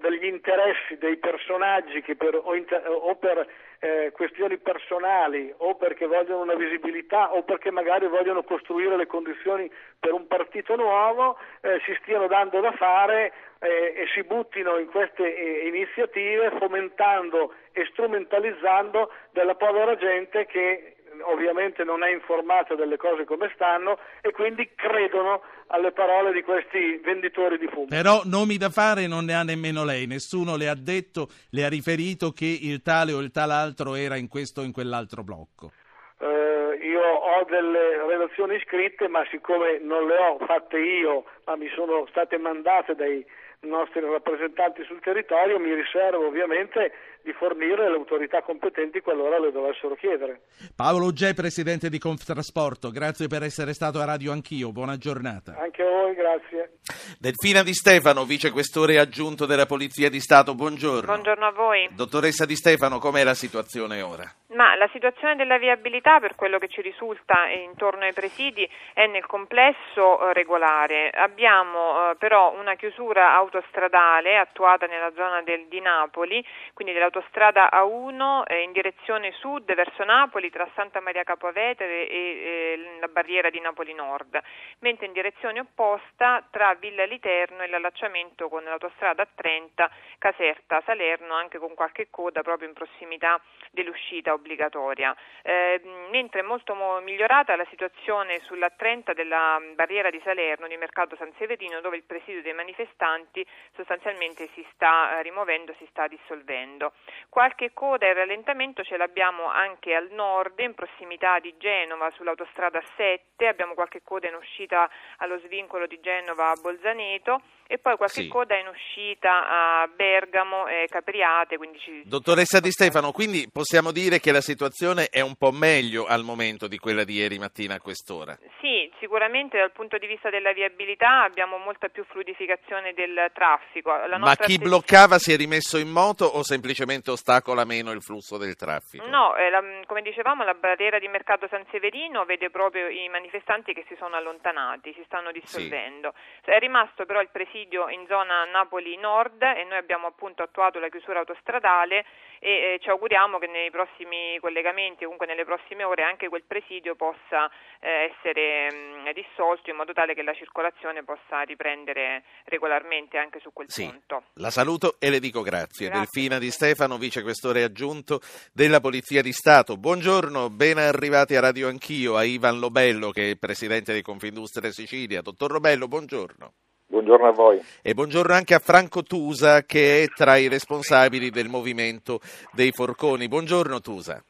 degli interessi dei personaggi che per, o, inter, o per eh, questioni personali o perché vogliono una visibilità o perché magari vogliono costruire le condizioni per un partito nuovo, eh, si stiano dando da fare eh, e si buttino in queste eh, iniziative fomentando e strumentalizzando della povera gente che ovviamente non è informata delle cose come stanno e quindi credono alle parole di questi venditori di fumo. Però nomi da fare non ne ha nemmeno lei, nessuno le ha detto, le ha riferito che il tale o il tal altro era in questo o in quell'altro blocco. Uh, io ho delle relazioni scritte, ma siccome non le ho fatte io, ma mi sono state mandate dai nostri rappresentanti sul territorio, mi riservo ovviamente di fornire le autorità competenti qualora le dovessero chiedere. Paolo Ge, presidente di Conftrasporto, grazie per essere stato a Radio Anch'io, buona giornata. Anche a voi, grazie. Delfina Di Stefano, vicequestore aggiunto della Polizia di Stato, buongiorno. Buongiorno a voi. Dottoressa Di Stefano, com'è la situazione ora? Ma la situazione della viabilità, per quello che ci risulta intorno ai presidi, è nel complesso eh, regolare. Abbiamo eh, però una chiusura autostradale attuata nella zona del, di Napoli, quindi dell'autostrada A1 eh, in direzione sud verso Napoli tra Santa Maria Capovetere e eh, la barriera di Napoli Nord, mentre in direzione opposta tra Villa Literno e l'allacciamento con l'autostrada A30 Caserta Salerno, anche con qualche coda proprio in prossimità dell'uscita obbligatoria. Eh, mentre è molto migliorata la situazione sulla 30 della barriera di Salerno di Mercato San Severino dove il presidio dei manifestanti sostanzialmente si sta eh, rimuovendo, si sta dissolvendo. Qualche coda e rallentamento ce l'abbiamo anche al nord in prossimità di Genova sull'autostrada 7, abbiamo qualche coda in uscita allo svincolo di Genova a Bolzaneto e poi qualche Sì. coda in uscita a Bergamo e Capriate. Quindi ci... Dottoressa Di Stefano, quindi possiamo dire che la situazione è un po' meglio al momento di quella di ieri mattina a quest'ora. Sì, sicuramente dal punto di vista della viabilità abbiamo molta più fluidificazione del traffico. La Ma chi attenzione- bloccava si è rimesso in moto o semplicemente ostacola meno il flusso del traffico? No, eh, la- come dicevamo la barriera di Mercato San Severino vede proprio i manifestanti che si sono allontanati, si stanno dissolvendo. È rimasto però il presidio in zona Napoli Nord e noi abbiamo appunto attuato la chiusura autostradale e eh, ci auguriamo che nei prossimi collegamenti, comunque nelle prossime ore, anche quel presidio possa eh, essere mh, dissolto in modo tale che la circolazione possa riprendere regolarmente anche su quel Sì. punto. La saluto e le dico grazie. Grazie. Delfina Di Stefano, vicequestore aggiunto della Polizia di Stato. Buongiorno, ben arrivati a Radio Anch'io, a Ivan Lobello che è presidente di Confindustria Sicilia. Dottor Lobello, buongiorno. Buongiorno a voi. E buongiorno anche a Franco Tusa che è tra i responsabili del movimento dei forconi. Buongiorno Tusa.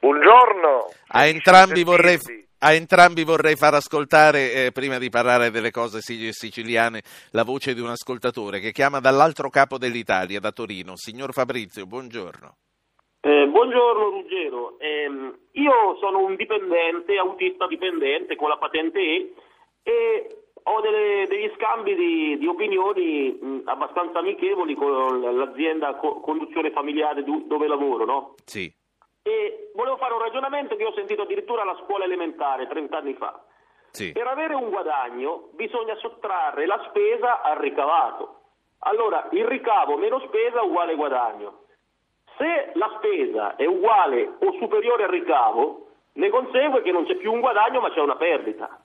Buongiorno. A entrambi vorrei, a entrambi vorrei far ascoltare, eh, prima di parlare delle cose sic- siciliane, la voce di un ascoltatore che chiama dall'altro capo dell'Italia, da Torino. Signor Fabrizio, buongiorno. Eh, buongiorno Ruggero, Ehm, io sono un dipendente, autista dipendente con la patente E e ho delle- degli scambi di, di opinioni mh, abbastanza amichevoli con l'azienda co- conduzione familiare du- dove lavoro, no? Sì. E volevo fare un ragionamento che ho sentito addirittura alla scuola elementare 30 anni fa. Sì. Per avere un guadagno bisogna sottrarre la spesa al ricavato. Allora, il ricavo meno spesa uguale guadagno. Se la spesa è uguale o superiore al ricavo, ne consegue che non c'è più un guadagno ma c'è una perdita.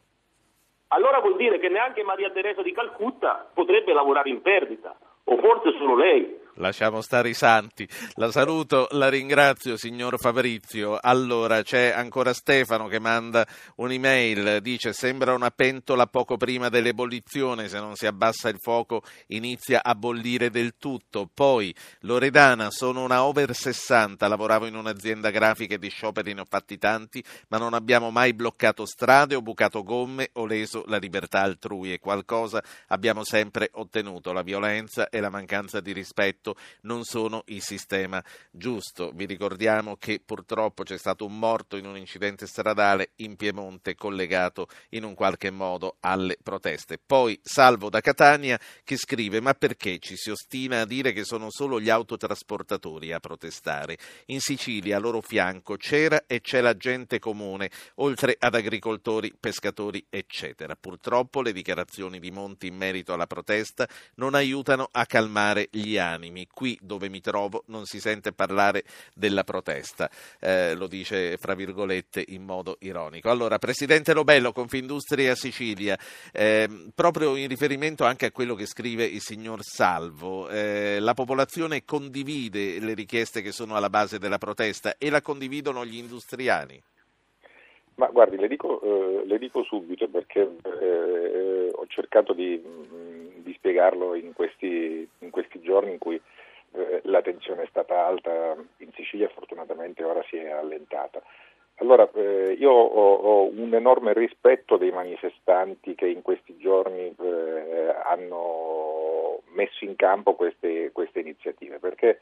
Allora vuol dire che neanche Maria Teresa di Calcutta potrebbe lavorare in perdita, o forse solo lei. Lasciamo stare i santi. La saluto, la ringrazio, signor Fabrizio. Allora, c'è ancora Stefano che manda un'email, dice sembra una pentola poco prima dell'ebollizione, se non si abbassa il fuoco inizia a bollire del tutto. Poi, Loredana, sono una over 60, lavoravo in un'azienda grafica e di scioperi ne ho fatti tanti, ma non abbiamo mai bloccato strade o bucato gomme o leso la libertà altrui e qualcosa abbiamo sempre ottenuto. La violenza e la mancanza di rispetto non sono il sistema giusto. Vi ricordiamo che purtroppo c'è stato un morto in un incidente stradale in Piemonte collegato in un qualche modo alle proteste. Poi Salvo da Catania che scrive ma perché ci si ostina a dire che sono solo gli autotrasportatori a protestare? In Sicilia a loro fianco c'era e c'è la gente comune, oltre ad agricoltori, pescatori, eccetera. Purtroppo le dichiarazioni di Monti in merito alla protesta non aiutano a calmare gli animi. Qui dove mi trovo non si sente parlare della protesta, eh, lo dice fra virgolette in modo ironico. Allora, Presidente Lobello, Confindustria Sicilia, ehm, proprio in riferimento anche a quello che scrive il signor Salvo, eh, la popolazione condivide le richieste che sono alla base della protesta e la condividono gli industriali? Ma guardi, le dico, eh, le dico subito perché eh, ho cercato di, mh, di spiegarlo in questi, in questi giorni in cui eh, la tensione è stata alta in Sicilia fortunatamente ora si è allentata. Allora, eh, io ho, ho, un enorme rispetto dei manifestanti che in questi giorni eh, hanno messo in campo queste, queste iniziative, perché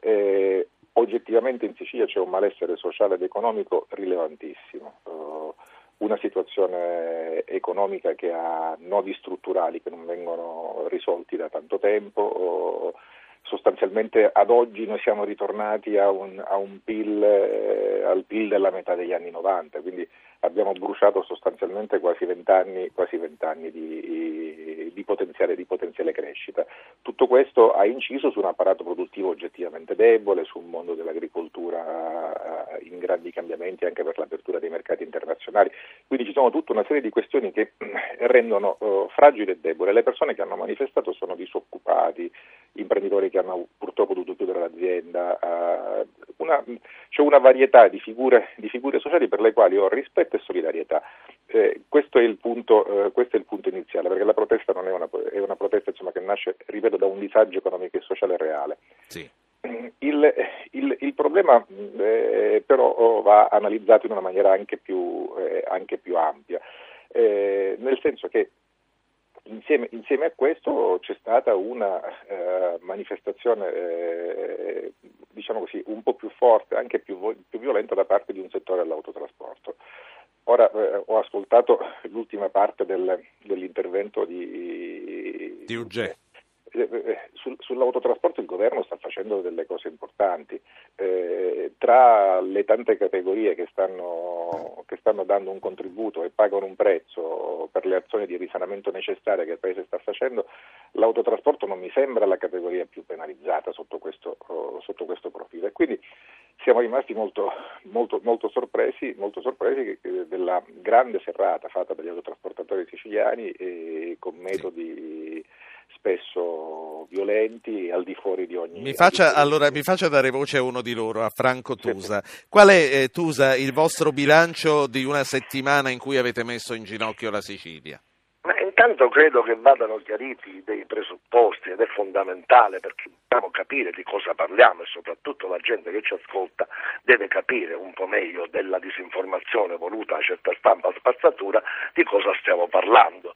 eh, oggettivamente in Sicilia c'è un malessere sociale ed economico rilevantissimo, uh, una situazione economica che ha nodi strutturali che non vengono risolti da tanto tempo. Uh, sostanzialmente ad oggi noi siamo ritornati a un, a un PIL, eh, al PIL della metà degli anni 90, quindi abbiamo bruciato sostanzialmente quasi vent'anni, di, di, potenziale, di potenziale crescita. Tutto questo ha inciso su un apparato produttivo oggettivamente debole, su un mondo dell'agricoltura in grandi cambiamenti anche per l'apertura dei mercati internazionali. Quindi ci sono tutta una serie di questioni che rendono uh, fragile e debole. Le persone che hanno manifestato sono disoccupati, imprenditori che hanno purtroppo dovuto chiudere l'azienda, una, c'è una varietà di figure, di figure, sociali per le quali ho rispetto e solidarietà. Eh, questo, è punto, eh, questo, è il punto, iniziale, perché la protesta non è una, è una protesta insomma, che nasce, ripeto, da un disagio economico e sociale reale. Sì. Il, il, il, problema eh, però va analizzato in una maniera anche più, eh, anche più ampia, eh, nel senso che insieme, insieme, a questo c'è stata una eh, manifestazione, eh, diciamo così, un po' più forte, anche più, più, violenta da parte di un settore dell'autotrasporto. Ora eh, ho ascoltato l'ultima parte del, dell'intervento di, di Ugge. Eh, eh, sul, sull'autotrasporto il governo sta facendo delle cose importanti. Eh, tra le tante categorie che stanno, che stanno, dando un contributo e pagano un prezzo per le azioni di risanamento necessarie che il Paese sta facendo, l'autotrasporto non mi sembra la categoria più penalizzata sotto questo, sotto questo profilo. E quindi siamo rimasti molto, molto, molto sorpresi, molto sorpresi della grande serrata fatta dagli autotrasportatori siciliani e con metodi spesso violenti al di fuori di ogni... Mi faccia, allora, mi faccia dare voce a uno di loro, a Franco Tusa. Qual è, eh, Tusa, il vostro bilancio di una settimana in cui avete messo in ginocchio la Sicilia? Ma intanto credo che vadano chiariti dei presupposti ed è fondamentale perché dobbiamo capire di cosa parliamo e soprattutto la gente che ci ascolta deve capire un po' meglio della disinformazione voluta a certa stampa spazzatura di cosa stiamo parlando.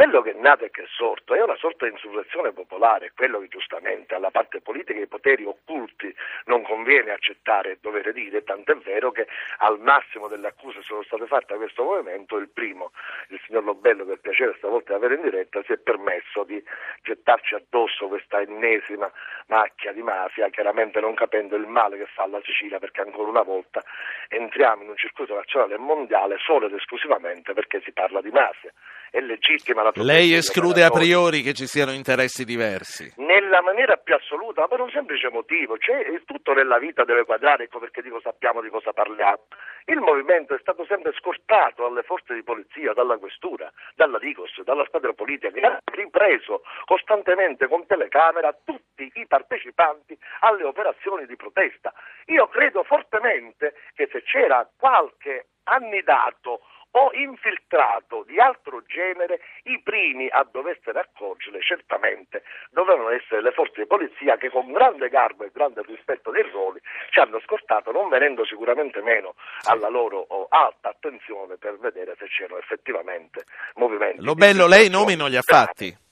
Quello che è nato e che è sorto è una sorta di insurrezione popolare, quello che giustamente alla parte politica i poteri occulti non conviene accettare e dovere dire, tant'è vero che al massimo delle accuse sono state fatte a questo movimento, il primo, il signor Lobello, per piacere stavolta di avere in diretta, si è permesso di gettarci addosso questa ennesima macchia di mafia, chiaramente non capendo il male che fa alla Sicilia, perché ancora una volta entriamo in un circuito nazionale e mondiale solo ed esclusivamente perché si parla di mafia è legittima la Lei esclude a priori che ci siano interessi diversi? Nella maniera più assoluta, ma per un semplice motivo, cioè tutto nella vita deve quadrare, ecco perché dico sappiamo di cosa parliamo. Il movimento è stato sempre scortato dalle forze di polizia, dalla questura, dalla Digos, dalla squadra politica, che ha ripreso costantemente con telecamera tutti i partecipanti alle operazioni di protesta. Io credo fortemente che se c'era qualche annidato o infiltrato di altro genere, i primi a doversene accorgere certamente dovevano essere le forze di polizia che con grande garbo e grande rispetto dei ruoli ci hanno scortato, non venendo sicuramente meno alla loro alta attenzione per vedere se c'erano effettivamente movimenti. Lo bello, lei nomi non li ha fatti?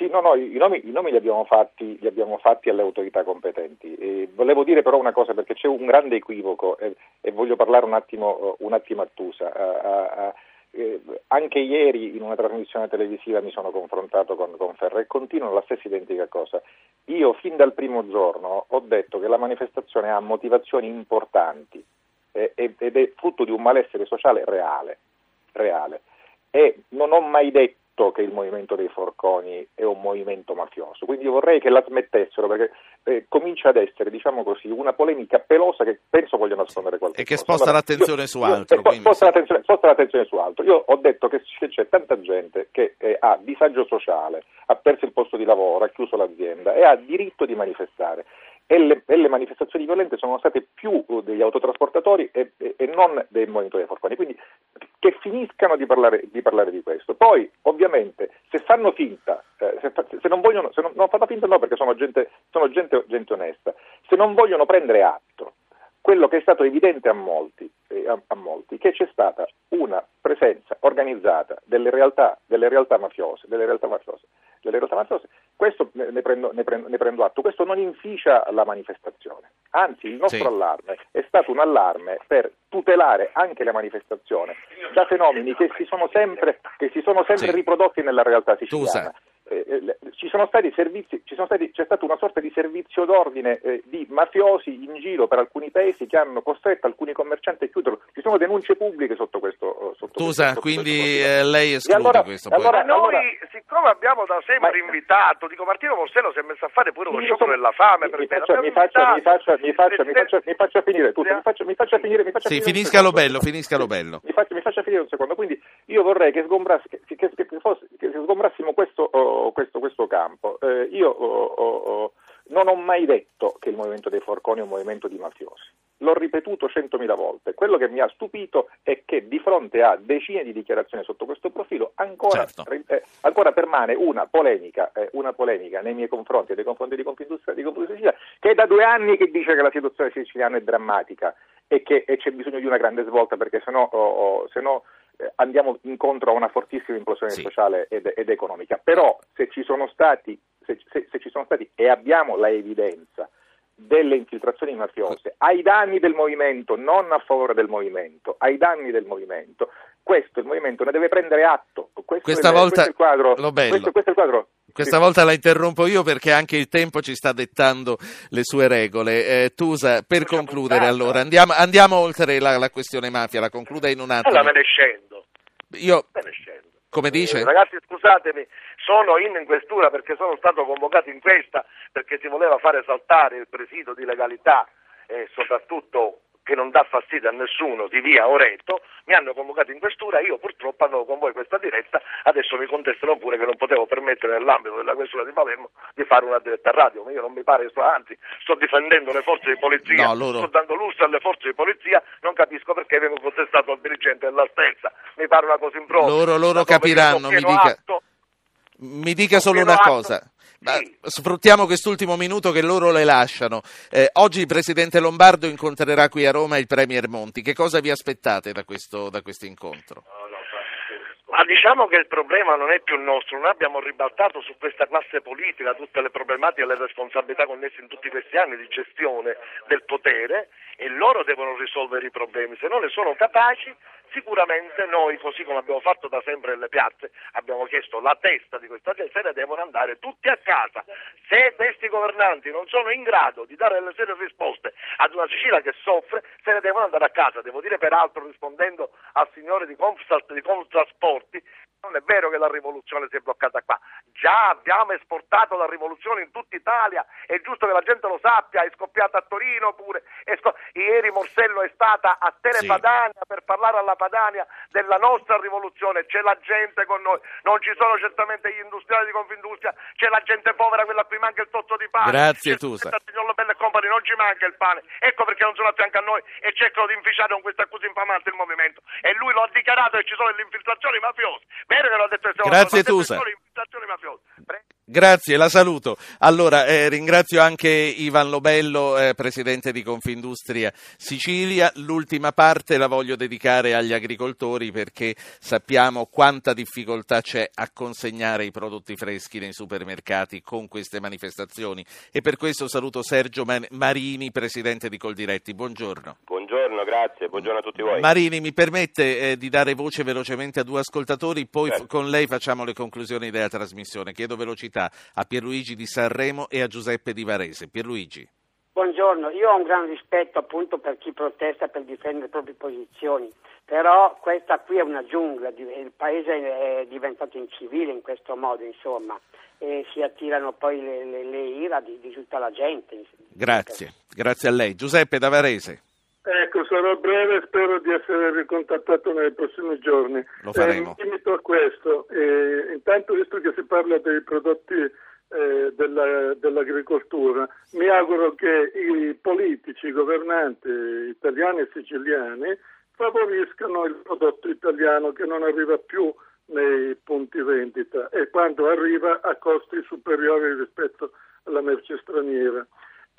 Sì, no, no, i nomi, i nomi li, abbiamo fatti, li, abbiamo fatti, alle autorità competenti. E volevo dire però una cosa perché c'è un grande equivoco e, e voglio parlare un attimo, un attimo a Tusa. Uh, uh, eh, anche ieri in una trasmissione televisiva mi sono confrontato con, con Ferra e continuano la stessa identica cosa. Io fin dal primo giorno ho detto che la manifestazione ha motivazioni importanti eh, ed è frutto di un malessere sociale reale, reale. E non ho mai detto detto che il movimento dei forconi è un movimento mafioso, quindi io vorrei che la smettessero perché eh, comincia ad essere, diciamo così, una polemica pelosa che penso voglia nascondere qualcosa. E che sposta allora, l'attenzione io, su altro. Io, sposta, sì. l'attenzione, sposta, l'attenzione, su altro. Io ho detto che c'è tanta gente che eh, ha disagio sociale, ha perso il posto di lavoro, ha chiuso l'azienda e ha diritto di manifestare e le, e le, manifestazioni violente sono state più degli autotrasportatori e, e, e non dei movimenti dei forconi, quindi che finiscano di parlare, di parlare, di questo. Poi, ovviamente, se fanno finta, eh, se, se, non vogliono, se non, non fanno finta no perché sono, gente, sono gente, gente onesta, se non vogliono prendere atto quello che è stato evidente a molti, eh, a, a molti, che c'è stata una presenza organizzata delle realtà, delle realtà mafiose, delle realtà mafiose, delle mafiose. Questo ne, ne, prendo, ne, prendo, ne, prendo, atto, questo non inficia la manifestazione, anzi il nostro sì. allarme è stato un allarme per tutelare anche la manifestazione da fenomeni che si sono sempre, si sono sempre sì. riprodotti nella realtà siciliana. Eh, eh, ci sono stati servizi, ci sono stati, c'è stata una sorta di servizio d'ordine eh, di mafiosi in giro per alcuni paesi che hanno costretto alcuni commercianti a chiuderlo. Ci sono denunce pubbliche sotto questo. Sotto Tusa, questo, quindi eh, lei esclude allora, questo. Allora, noi, allora, siccome abbiamo da sempre ma, invitato, dico Martino Morsello si è messo a fare pure lo sciopero della fame. Mi, faccia, mi, faccia, mi, faccia, mi, faccia, mi, faccia, mi faccia finire, mi faccia, mi faccia finire. Mi faccia sì, finire finisca lo bello, finisca lo bello. Mi faccia, mi faccia finire un secondo. Quindi io vorrei che, che, che, che, fosse, che sgombrassimo questo, oh, questo, questo campo. Eh, io oh, oh, oh, non ho mai detto che il movimento dei forconi è un movimento di mafiosi. L'ho ripetuto centomila volte. Quello che mi ha stupito è che di fronte a decine di dichiarazioni sotto questo profilo ancora, certo. eh, ancora permane una polemica, eh, una polemica, nei miei confronti e nei confronti di Confindustria di Confindustria che è da due anni che dice che la situazione siciliana è drammatica e che e c'è bisogno di una grande svolta perché sennò, oh, oh, sennò andiamo incontro a una fortissima implosione Sì. sociale ed, ed economica. Però se ci sono stati, se, se- se ci sono stati e abbiamo la evidenza delle infiltrazioni mafiose ai danni del movimento, non a favore del movimento, ai danni del movimento, questo il movimento ne deve prendere atto. Questo Questa è, volta- questo è il quadro. lo bello. Questo, questo è il quadro. Questa volta la interrompo io perché anche il tempo ci sta dettando le sue regole. Eh, Tusa, per concludere allora, andiamo, andiamo oltre la, la questione mafia, la concluda in un attimo. Allora me ne scendo, Io, come dice? Eh, Ragazzi, scusatemi, sono in questura perché sono stato convocato in questa perché si voleva fare saltare il presidio di legalità e soprattutto che non dà fastidio a nessuno di via Oreto, mi hanno convocato in questura, io purtroppo andavo con voi questa diretta, adesso mi contestano pure che non potevo permettere nell'ambito della questura di Palermo di fare una diretta radio, ma io non mi pare, sto, anzi sto difendendo le forze di polizia, No, loro- sto dando lustro alle forze di polizia, non capisco perché vengo contestato al dirigente della stessa, mi pare una cosa impropria. Loro, loro capiranno, mi dica, atto mi dica solo una atto- cosa. Ma sfruttiamo quest'ultimo minuto che loro le lasciano. Eh, oggi il presidente Lombardo incontrerà qui a Roma il premier Monti. Che cosa vi aspettate da questo, da questo incontro? Ma diciamo che il problema non è più nostro, noi abbiamo ribaltato su questa classe politica tutte le problematiche e le responsabilità connesse in tutti questi anni di gestione del potere e loro devono risolvere i problemi, se non ne sono capaci sicuramente noi, così come abbiamo fatto da sempre nelle piazze, abbiamo chiesto la testa di questa gente, se ne devono andare tutti a casa. Se questi governanti non sono in grado di dare delle serie risposte ad una Sicilia che soffre, se ne devono andare a casa. Devo dire peraltro, rispondendo al signore di Conftrasporti, non è vero che la rivoluzione si è bloccata qua, già abbiamo esportato la rivoluzione in tutta Italia, è giusto che la gente lo sappia, è scoppiata a Torino pure, sco- ieri Morsello è stata a Telepadania per parlare alla Padania della nostra rivoluzione, c'è la gente con noi, non ci sono certamente gli industriali di Confindustria, c'è la gente povera, quella a cui manca il tozzo di pane. Grazie, Company, non ci manca il pane, ecco perché non sono a fianco a noi e cercano di inficiare con questa accusa infamante il movimento. E lui lo ha dichiarato che ci sono le infiltrazioni mafiose. Vero che l'ho detto Grazie, Tusa. Infiltrazioni mafiose. Pre- Grazie, la saluto. Allora, eh, ringrazio anche Ivan Lobello, eh, presidente di Confindustria Sicilia. L'ultima parte la voglio dedicare agli agricoltori perché sappiamo quanta difficoltà c'è a consegnare i prodotti freschi nei supermercati con queste manifestazioni e per questo saluto Sergio Marini, presidente di Coldiretti. Buongiorno. Buongiorno, grazie, buongiorno a tutti voi. Marini, mi permette eh, di dare voce velocemente a due ascoltatori, poi Certo. f- con lei facciamo le conclusioni della trasmissione. Chiedo velocità a Pierluigi di Sanremo e a Giuseppe di Varese. Pierluigi. Buongiorno, io ho un gran rispetto appunto per chi protesta per difendere le proprie posizioni, però questa qui è una giungla, il paese è diventato incivile in questo modo, insomma, e si attirano poi le, le- le ira di, di tutta la gente. Grazie, grazie a lei. Giuseppe da Varese. Sarò breve e spero di essere ricontattato nei prossimi giorni. Lo faremo. Eh, mi limito a questo. Eh, intanto, visto che si parla dei prodotti eh, della- dell'agricoltura, mi auguro che i politici, i governanti italiani e siciliani favoriscano il prodotto italiano che non arriva più nei punti vendita e quando arriva a costi superiori rispetto alla merce straniera.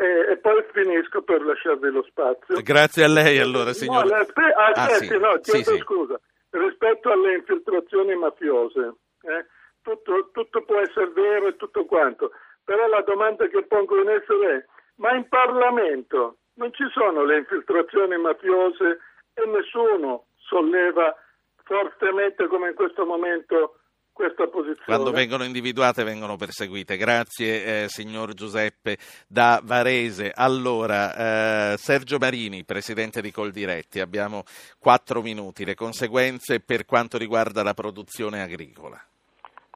E, e poi finisco per lasciarvi lo spazio. Grazie a lei allora, signor. No, aspe- aspetti, Ah, sì. no, chiedo sì. scusa. Rispetto alle infiltrazioni mafiose, eh, tutto, tutto può essere vero e tutto quanto, però la domanda che pongo in essere è, ma in Parlamento non ci sono le infiltrazioni mafiose e nessuno solleva fortemente come in questo momento questa posizione? Quando vengono individuate vengono perseguite. Grazie eh, signor Giuseppe da Varese. Allora, eh, Sergio Marini, presidente di Coldiretti, abbiamo quattro minuti. Le conseguenze per quanto riguarda la produzione agricola.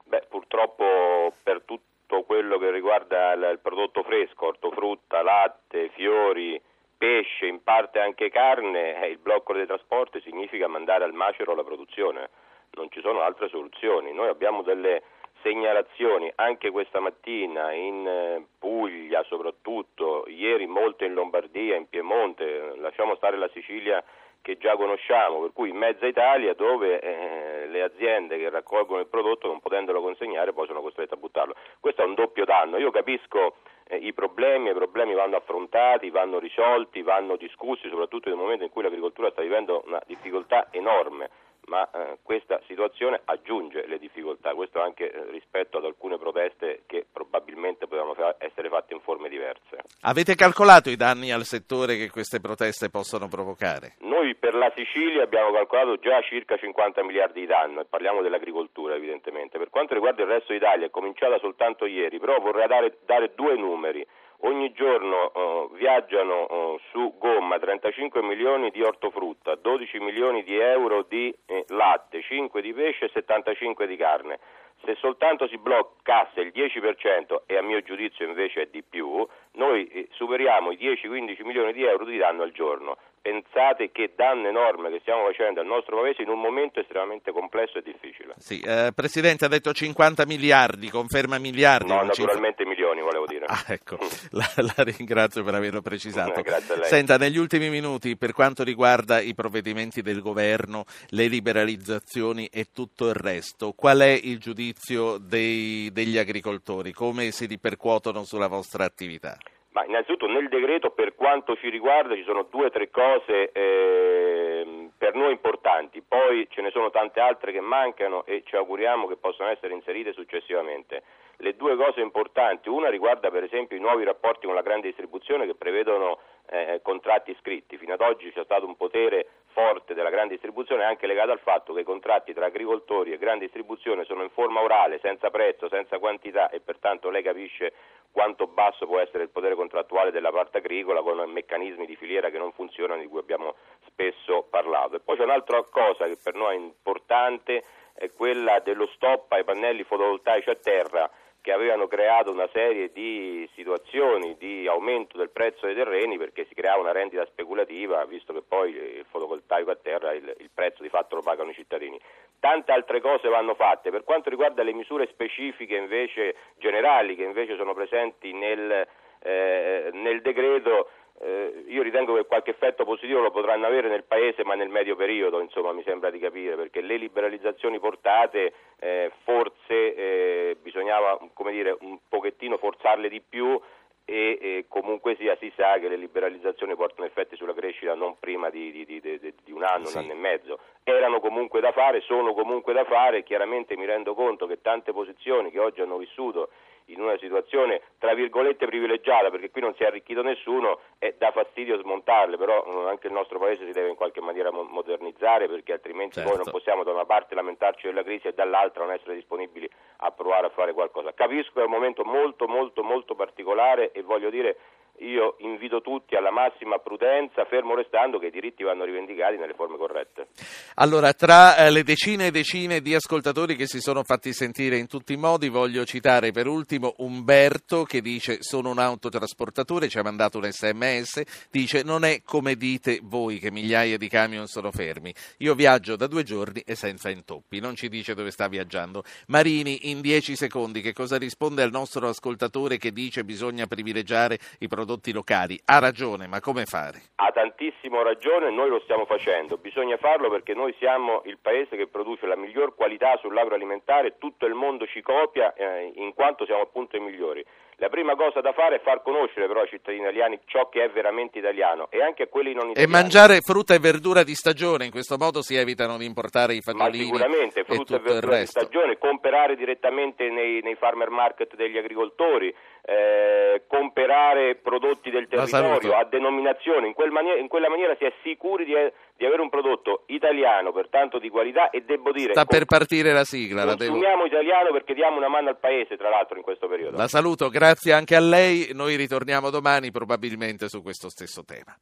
Beh, purtroppo per tutto quello che riguarda il, prodotto fresco, ortofrutta, latte, fiori, pesce, in parte anche carne, eh, il blocco dei trasporti significa mandare al macero la produzione. Non ci sono altre soluzioni. Noi abbiamo delle segnalazioni anche questa mattina in eh, Puglia soprattutto, ieri molte in Lombardia, in Piemonte, lasciamo stare la Sicilia che già conosciamo, per cui in mezza Italia dove eh, le aziende che raccolgono il prodotto non potendolo consegnare poi sono costrette a buttarlo. Questo è un doppio danno. Io capisco eh, i problemi, i problemi vanno affrontati, vanno risolti, vanno discussi, soprattutto nel momento in cui l'agricoltura sta vivendo una difficoltà enorme, ma eh, questa situazione aggiunge le difficoltà, questo anche eh, rispetto ad alcune proteste che probabilmente potevano fa- essere fatte in forme diverse. Avete calcolato i danni al settore che queste proteste possono provocare? Noi per la Sicilia abbiamo calcolato già circa 50 miliardi di danno e parliamo dell'agricoltura evidentemente. Per quanto riguarda il resto d'Italia è cominciata soltanto ieri, però vorrei dare, dare due numeri. Ogni giorno uh, viaggiano uh, su gomma 35 milioni di ortofrutta, 12 milioni di euro di eh, latte, 5 di pesce e 75 di carne. Se soltanto si bloccasse il 10% e a mio giudizio invece è di più, noi eh, superiamo i 10-15 milioni di euro di danno al giorno pensate che danno enorme che stiamo facendo al nostro paese in un momento estremamente complesso e difficile. Sì, eh, Presidente ha detto 50 miliardi, conferma miliardi. No, naturalmente cifra... milioni volevo dire. Ah, ecco, la, la, ringrazio per averlo precisato. Grazie a lei. Senta, negli ultimi minuti, per quanto riguarda i provvedimenti del governo, le liberalizzazioni e tutto il resto, qual è il giudizio dei, degli agricoltori? Come si ripercuotono sulla vostra attività? Ma innanzitutto nel decreto per quanto ci riguarda ci sono due o tre cose eh, per noi importanti, poi ce ne sono tante altre che mancano e ci auguriamo che possano essere inserite successivamente. Le due cose importanti, una riguarda per esempio i nuovi rapporti con la grande distribuzione che prevedono eh, contratti scritti. Fino ad oggi c'è stato un potere forte della grande distribuzione anche legato al fatto che i contratti tra agricoltori e grande distribuzione sono in forma orale, senza prezzo, senza quantità e pertanto lei capisce quanto basso può essere il potere contrattuale della parte agricola con meccanismi di filiera che non funzionano di cui abbiamo spesso parlato. E poi c'è un'altra cosa che per noi è importante, è quella dello stop ai pannelli fotovoltaici a terra che avevano creato una serie di situazioni di aumento del prezzo dei terreni perché si creava una rendita speculativa, visto che poi il fotovoltaico a terra il, il prezzo di fatto lo pagano i cittadini. Tante altre cose vanno fatte. Per quanto riguarda le misure specifiche invece generali che invece sono presenti nel, eh, nel decreto, eh, io ritengo che qualche effetto positivo lo potranno avere nel Paese ma nel medio periodo, insomma mi sembra di capire, perché le liberalizzazioni portate eh, forse eh, bisognava dire, un pochettino forzarle di più e, e, comunque sia si sa che le liberalizzazioni portano effetti sulla crescita non prima di, di, di, di un anno, sì. un anno e mezzo. Erano comunque da fare, sono comunque da fare, chiaramente mi rendo conto che tante posizioni che oggi hanno vissuto in una situazione tra virgolette privilegiata perché qui non si è arricchito nessuno e dà fastidio smontarle però eh, anche il nostro paese si deve in qualche maniera modernizzare perché altrimenti certo. poi non possiamo da una parte lamentarci della crisi e dall'altra non essere disponibili a provare a fare qualcosa capisco che è un momento molto molto molto particolare e voglio dire io invito tutti alla massima prudenza, fermo restando che i diritti vanno rivendicati nelle forme corrette. Allora, tra eh, le decine e decine di ascoltatori che si sono fatti sentire in tutti i modi, voglio citare per ultimo Umberto che dice sono un autotrasportatore, ci ha mandato un sms, dice non è come dite voi che migliaia di camion sono fermi, io viaggio da due giorni e senza intoppi, non ci dice dove sta viaggiando. Marini, in dieci secondi, che cosa risponde al nostro ascoltatore che dice bisogna privilegiare i prodotti prodotti locali. Ha ragione, ma come fare? Ha tantissimo ragione, noi lo stiamo facendo. Bisogna farlo perché noi siamo il paese che produce la miglior qualità sull'agroalimentare, tutto il mondo ci copia eh, in quanto siamo appunto i migliori. La prima cosa da fare è far conoscere però ai cittadini italiani ciò che è veramente italiano e anche a quelli non italiani. E mangiare frutta e verdura di stagione, in questo modo si evitano di importare i fagiolini Ma sicuramente, frutta e, e verdura di stagione, comprare direttamente nei, nei farmer market degli agricoltori, eh, comprare prodotti del territorio a denominazione, in, quel mani- in, quella maniera si è sicuri di, di, avere un prodotto italiano, pertanto di qualità e devo dire... Sta per partire la sigla. Consumiamo la devo... italiano perché diamo una mano al paese, tra l'altro, in questo periodo. La saluto, grazie anche a lei, noi ritorniamo domani probabilmente su questo stesso tema.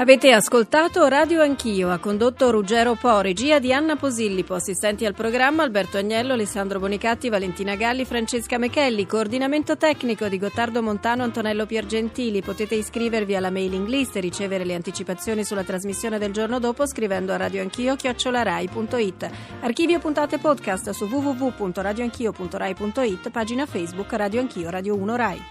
Avete ascoltato Radio Anch'io, ha condotto Ruggero Po, regia di Anna Posillipo, assistenti al programma Alberto Agnello, Alessandro Bonicatti, Valentina Galli, Francesca Mechelli, coordinamento tecnico di Gottardo Montano, Antonello Piergentili. Potete iscrivervi alla mailing list e ricevere le anticipazioni sulla trasmissione del giorno dopo scrivendo a radioanchio chiocciolarai.it. Archivio puntate podcast su www.radioanchio.rai.it, pagina Facebook Radio Anch'io Radio 1 Rai.